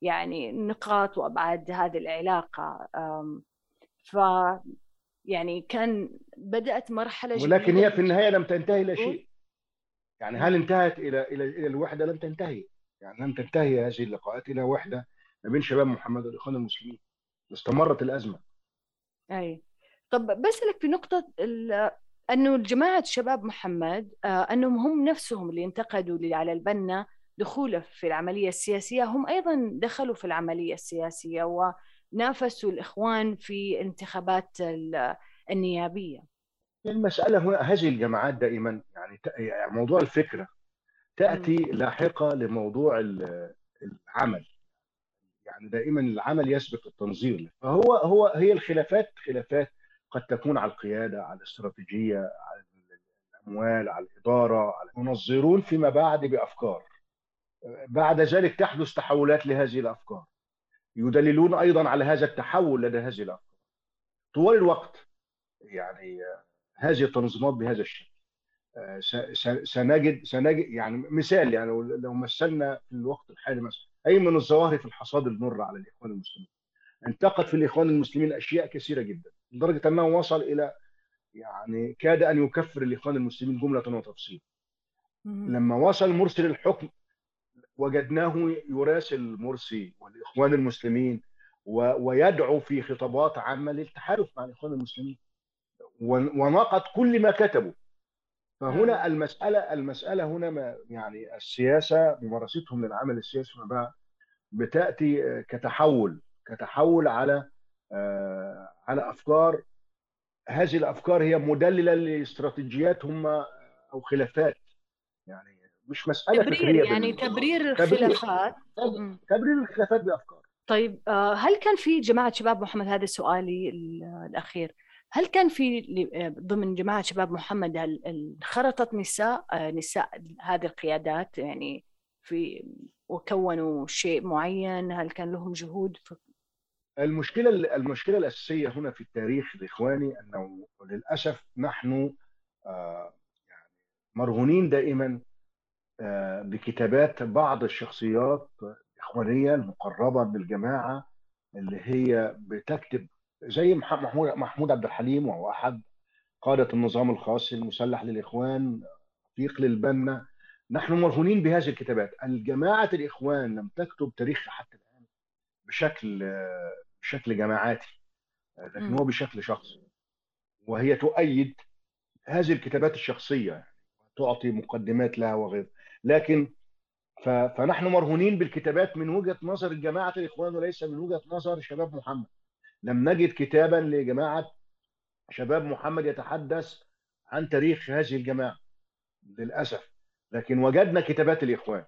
يعني نقاط وأبعاد هذه العلاقة. ف يعني كان بدأت مرحلة ولكن هي في النهاية لم تنتهي إلى شيء. يعني هل انتهت إلى إلى إلى الوحدة؟ لم تنتهي. يعني لم تنتهي هذه اللقاءات إلى وحدة ما بين شباب محمد والإخوان المسلمين. استمرت الأزمة. أي. طب بسألك في نقطة أنه جماعة شباب محمد آه أنهم هم نفسهم اللي انتقدوا على البنا دخوله في العملية السياسية. هم أيضا دخلوا في العملية السياسية ونافسوا الإخوان في انتخابات النيابية. المسألة هنا هذه الجماعات دائما يعني, يعني موضوع الفكرة. تأتي لاحقة لموضوع العمل. يعني دائما العمل يسبق التنظير. فهو هو هي الخلافات خلافات قد تكون على القيادة على الاستراتيجية على الأموال على الإدارة على ينظرون فيما بعد بأفكار. بعد ذلك تحدث تحولات لهذه الأفكار. يدللون أيضا على هذا التحول لدى هذه الأفكار. طوال الوقت يعني هذه التنظيمات بهذا الشكل. سنجد سنجد يعني مثال يعني لو مثلنا في الوقت الحالي مثلا أي من الظواهر في الحصاد المر على الإخوان المسلمين؟ انتقد في الإخوان المسلمين أشياء كثيرة جدا لدرجة أنه وصل إلى يعني كاد أن يكفر الإخوان المسلمين جملة وتفصيلا. لما وصل مرسي للحكم وجدناه يراسل مرسي والإخوان المسلمين. ويدعو في خطابات عامة للتحالف مع الإخوان المسلمين ونقد كل ما كتبوا. فهنا المسألة المسألة هنا ما يعني السياسة ممارستهم للعمل السياسي بقى بتأتي كتحول كتحول على على أفكار. هذه الأفكار هي مدللة لاستراتيجيات هم أو خلافات. يعني مش مسألة تبرير فكرية يعني تبرير الخلافات. تبرير الخلافات بأفكار طيب هل كان في جماعة شباب محمد هذا سؤالي الأخير هل كان في ضمن جماعة شباب محمد انخرطت نساء نساء هذه القيادات؟ يعني في وكونوا شيء معين؟ هل كان لهم جهود؟ في المشكلة المشكلة الأساسية هنا في التاريخ الإخواني أنه للأسف نحن يعني مرهونين دائما بكتابات بعض الشخصيات الإخوانية المقربة من الجماعة اللي هي بتكتب زي محمود محمود عبد الحليم وهو أحد قادة النظام الخاص المسلح للإخوان رفيق للبنا. نحن مرهونين بهذه الكتابات. الجماعة الإخوان لم تكتب تاريخها حتى الآن بشكل بشكل جماعاتي لكن هو بشكل شخصي. وهي تؤيد هذه الكتابات الشخصية تعطي مقدمات لها وغيرها. لكن فنحن مرهونين بالكتابات من وجهة نظر جماعة الإخوان وليس من وجهة نظر شباب محمد. لم نجد كتابا لجماعة شباب محمد يتحدث عن تاريخ هذه الجماعة للأسف. لكن وجدنا كتابات الإخوان.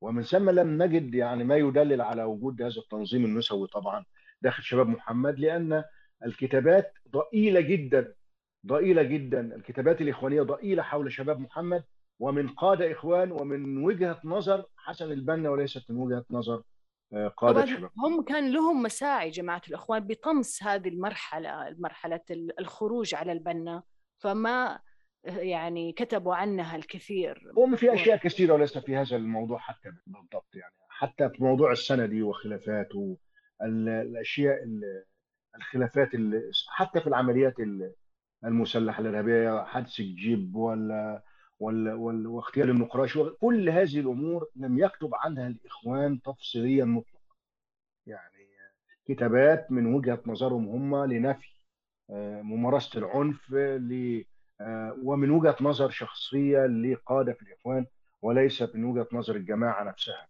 ومن ثم لم نجد يعني ما يدلل على وجود هذا التنظيم النسوي طبعا داخل شباب محمد لأن الكتابات ضئيلة جدا ضئيلة جدا. الكتابات الإخوانية ضئيلة حول شباب محمد ومن قاده إخوان ومن وجهة نظر حسن البنا وليست من وجهة نظر قادة شباب. هم كان لهم مساعي جماعة الأخوان بطمس هذه المرحلة مرحلة الخروج على البنا فما يعني كتبوا عنها الكثير. هم في أشياء كثيرة وليس في هذا الموضوع حتى بالضبط يعني. حتى في موضوع السندي وخلافاته الأشياء الخلافات حتى في العمليات المسلحة الإرهابية حادث الجيب ولا ولا واغتيال النقراش كل هذه الأمور لم يكتب عنها الإخوان تفصيليا مطلقا. يعني كتابات من وجهة نظرهم هم لنفي ممارسة العنف ل ومن وجهة نظر شخصية لقادة في الإخوان وليس من وجهة نظر الجماعة نفسها.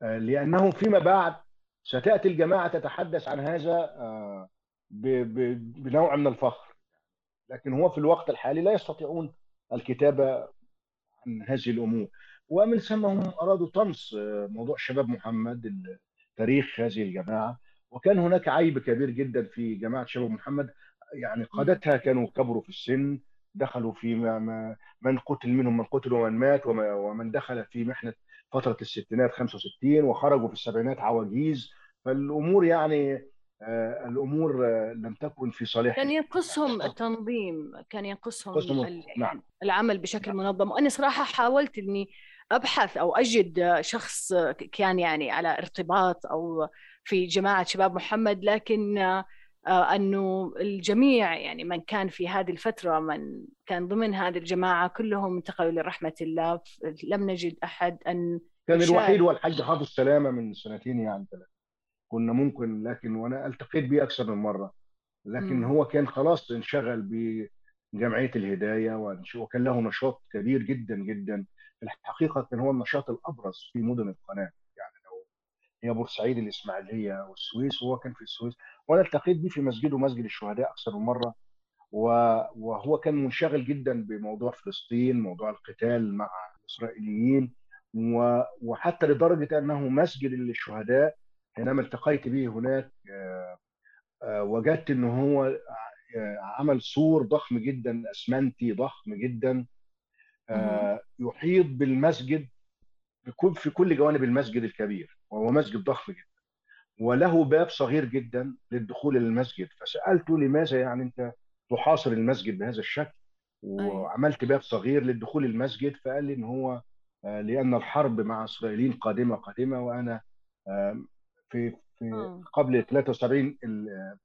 لأنه فيما بعد ستأتي الجماعة تتحدث عن هذا بنوع من الفخر. لكن هو في الوقت الحالي لا يستطيعون الكتابة عن هذه الأمور. ومن ثم هم أرادوا طمس موضوع شباب محمد تاريخ هذه الجماعة. وكان هناك عيب كبير جدا في جماعة شباب محمد. يعني قادتها كانوا كبروا في السن دخلوا في من قتل منهم من قتل ومن مات ومن دخل في محنة فترة الستينات 65 وخرجوا في السبعينات عواجيز. فالأمور يعني الأمور لم تكن في صالحهم كان ينقصهم التنظيم كان ينقصهم نعم. العمل بشكل منظم. وأنا صراحة حاولت إني أبحث أو أجد شخص كان يعني على ارتباط أو في جماعة شباب محمد لكن أنه الجميع يعني من كان في هذه الفترة من كان ضمن هذه الجماعة كلهم انتقلوا لرحمه الله. لم نجد أحد أن كان الوحيد هو الحاج حافظ سلامة من سنتين يعني. ثلاثة كنا ممكن لكن وأنا التقيت بيه أكثر من مرة. لكن م. هو كان خلاص انشغل بجمعية الهداية وكان له نشاط كبير جدا جدا. في الحقيقة كان هو النشاط الأبرز في مدن القناة. يعني لو هي بورسعيد الإسماعيلية والسويس وهو كان في السويس. وأنا التقيت بيه في مسجده مسجد الشهداء أكثر من مرة. وهو كان منشغل جدا بموضوع فلسطين موضوع القتال مع الإسرائيليين. وحتى لدرجة أنه مسجد للشهداء حينما التقيت به هناك وجدت إن هو عمل سور ضخم جدا أسمنتي ضخم جدا يحيط بالمسجد في كل جوانب المسجد الكبير وهو مسجد ضخم جدا وله باب صغير جدا للدخول للمسجد فسالته لماذا يعني أنت تحاصر المسجد بهذا الشكل؟ وعملت باب صغير للدخول المسجد فقال لي إن هو لأن الحرب مع إسرائيليين قادمة قادمة وأنا في في قبل 73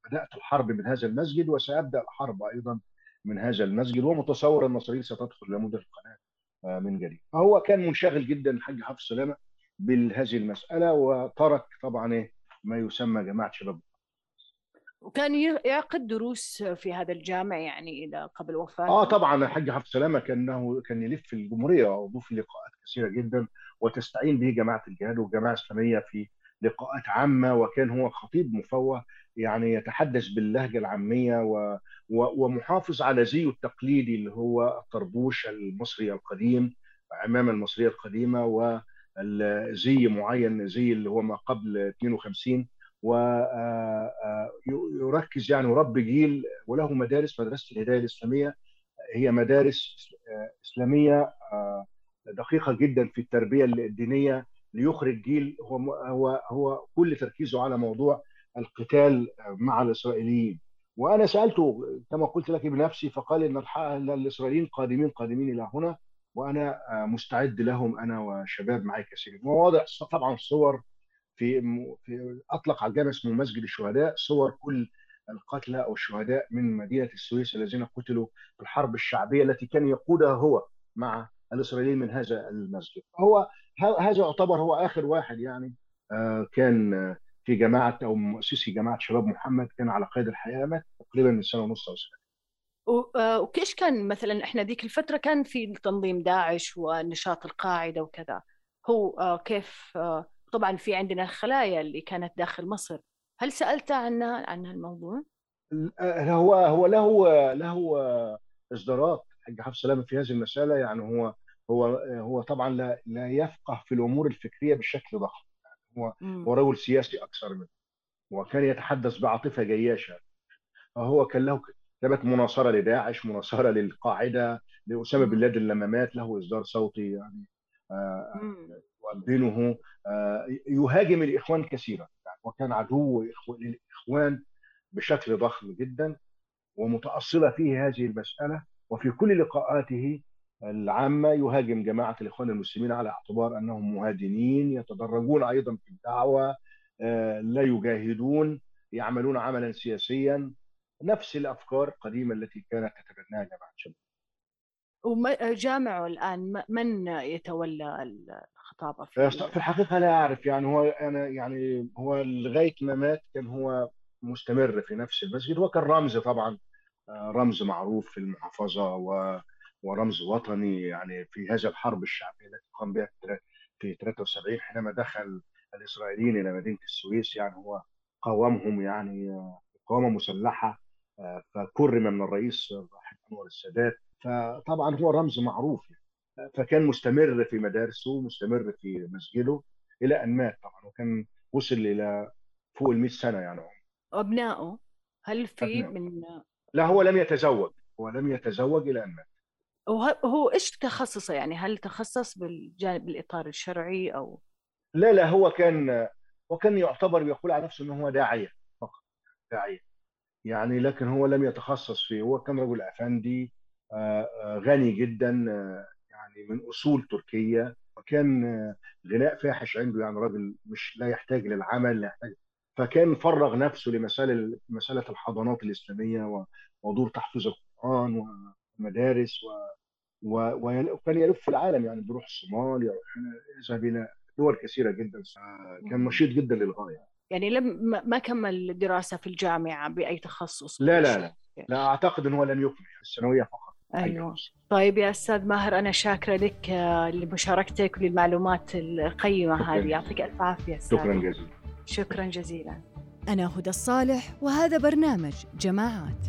بدأت الحرب من هذا المسجد وسأبدأ الحرب أيضا من هذا المسجد ومتصور ان اسرائيل ستدخل إلى مدن القناة من جديد فهو كان منشغل جدا الحاج حافظ سلامه بهذه المسألة وترك طبعا ما يسمى جماعة شباب. وكان يعقد دروس في هذا الجامع يعني إلى قبل وفاته آه طبعا الحاج حافظ سلامه كأنه كان يلف في الجمهورية وعضو في لقاءات كثيرة جدا وتستعين به جماعة الجهاد والجماعه الاسلاميه في لقاءات عامة وكان هو خطيب مفوه يعني يتحدث باللهجة العامية و... و... ومحافظ على زيه التقليدي اللي هو الطربوش المصري القديم عمامه المصرية القديمة وزي معين زي اللي هو ما قبل 52 ويركز يعني يربي جيل وله مدارس مدرسة الهداية الإسلامية. هي مدارس إسلامية دقيقة جدا في التربية الدينية ليخرج جيل هو هو هو كل تركيزه على موضوع القتال مع الإسرائيليين. وأنا سألته كما قلت لك بنفسي فقال إن الإسرائيليين قادمين قادمين إلى هنا وأنا مستعد لهم أنا وشباب معي كثيرين وواضح طبعا صور في في أطلق على الجامع اسمه مسجد الشهداء صور كل القتلى أو الشهداء من مدينة السويس الذين قتلوا في الحرب الشعبية التي كان يقودها هو مع الإسرائيليين من هذا المسجد هو هذا يعتبر هو آخر واحد يعني كان في جماعة أو مؤسسي جماعة شباب محمد كان على قيد الحياة مات تقريبا من سنة ونص أو سنة. آه، وكيش كان مثلا إحنا ذيك الفترة كان في تنظيم داعش ونشاط القاعدة وكذا. هو آه، كيف آه، طبعا في عندنا الخلايا اللي كانت داخل مصر. هل سألت عنها عن الموضوع؟ هو هو له له إصدارات. حاج حفص سلامة في هذه المسألة يعني هو هو هو طبعا لا لا يفقه في الأمور الفكرية بشكل ضخم يعني هو هو رجل سياسي أكثر منه وكان يتحدث بعاطفة جياشة. فهو كان له كتابات مناصرة لداعش مناصرة للقاعدة لأسامة بن لادن لما مات له إصدار صوتي يعني يؤذنه آه يهاجم الإخوان كثيرا يعني وكان عدو للإخوان بشكل ضخم جدا ومتأصلة فيه هذه المسألة وفي كل لقاءاته العامة يهاجم جماعة الإخوان المسلمين على اعتبار أنهم مهادنين يتدرجون أيضا في الدعوة آه، لا يجاهدون يعملون عملا سياسيا. نفس الأفكار القديمة التي كانت تتبناها جماعة شباب وجامعه الآن من يتولى الخطابة في في الحقيقة لا أعرف يعني هو أنا يعني هو لغاية ما مات كان هو مستمر في نفس المسجد وكان رمز طبعا رمز معروف في المحافظة و ورمز وطني يعني في هذه الحرب الشعبية التي قام بها في 73 حينما دخل الإسرائيليين إلى مدينة السويس يعني هو قاومهم يعني مقاومه مسلحة فكرم من الرئيس الراحل أنور السادات. فطبعا هو رمز معروف يعني. فكان مستمر في مدارسه مستمر في مسجده إلى أن مات طبعا وكان وصل إلى فوق ال 100 سنة يعني. أبنائه هل في أبناء. من لا هو لم يتزوج. هو لم يتزوج إلى أن مات. وهو إيش تخصصه يعني؟ هل تخصص بالجانب الاطار الشرعي أو؟ لا لا هو كان هو كان يعتبر يقول على نفسه إنه هو داعية فقط داعية. يعني لكن هو لم يتخصص فيه. هو كان رجل أفندي آه، آه، غني جدا آه، يعني من أصول تركية. وكان غناء فاحش عنده يعني راجل مش لا يحتاج للعمل لا يحتاج فكان فرغ نفسه لمساله مسألة الحضانات الإسلامية ودور تحفيظ القرآن ومدارس و وكان يلف العالم يعني بيروح الصومال يروح يذهب إلى دول كثيرة جدا كان نشيط جدا للغاية. يعني لم ما كمل دراسة في الجامعة بأي تخصص؟ لا لا لا. لا أعتقد إنه لم يكمل الثانوية فقط. أيوه. طيب يا أستاذ ماهر أنا شاكرة لك آه، لمشاركتك وللمعلومات القيمة هذه. يعطيك ألف عافية شكرا جزيلا. شكرا جزيلا. أنا هدى الصالح وهذا برنامج جماعات.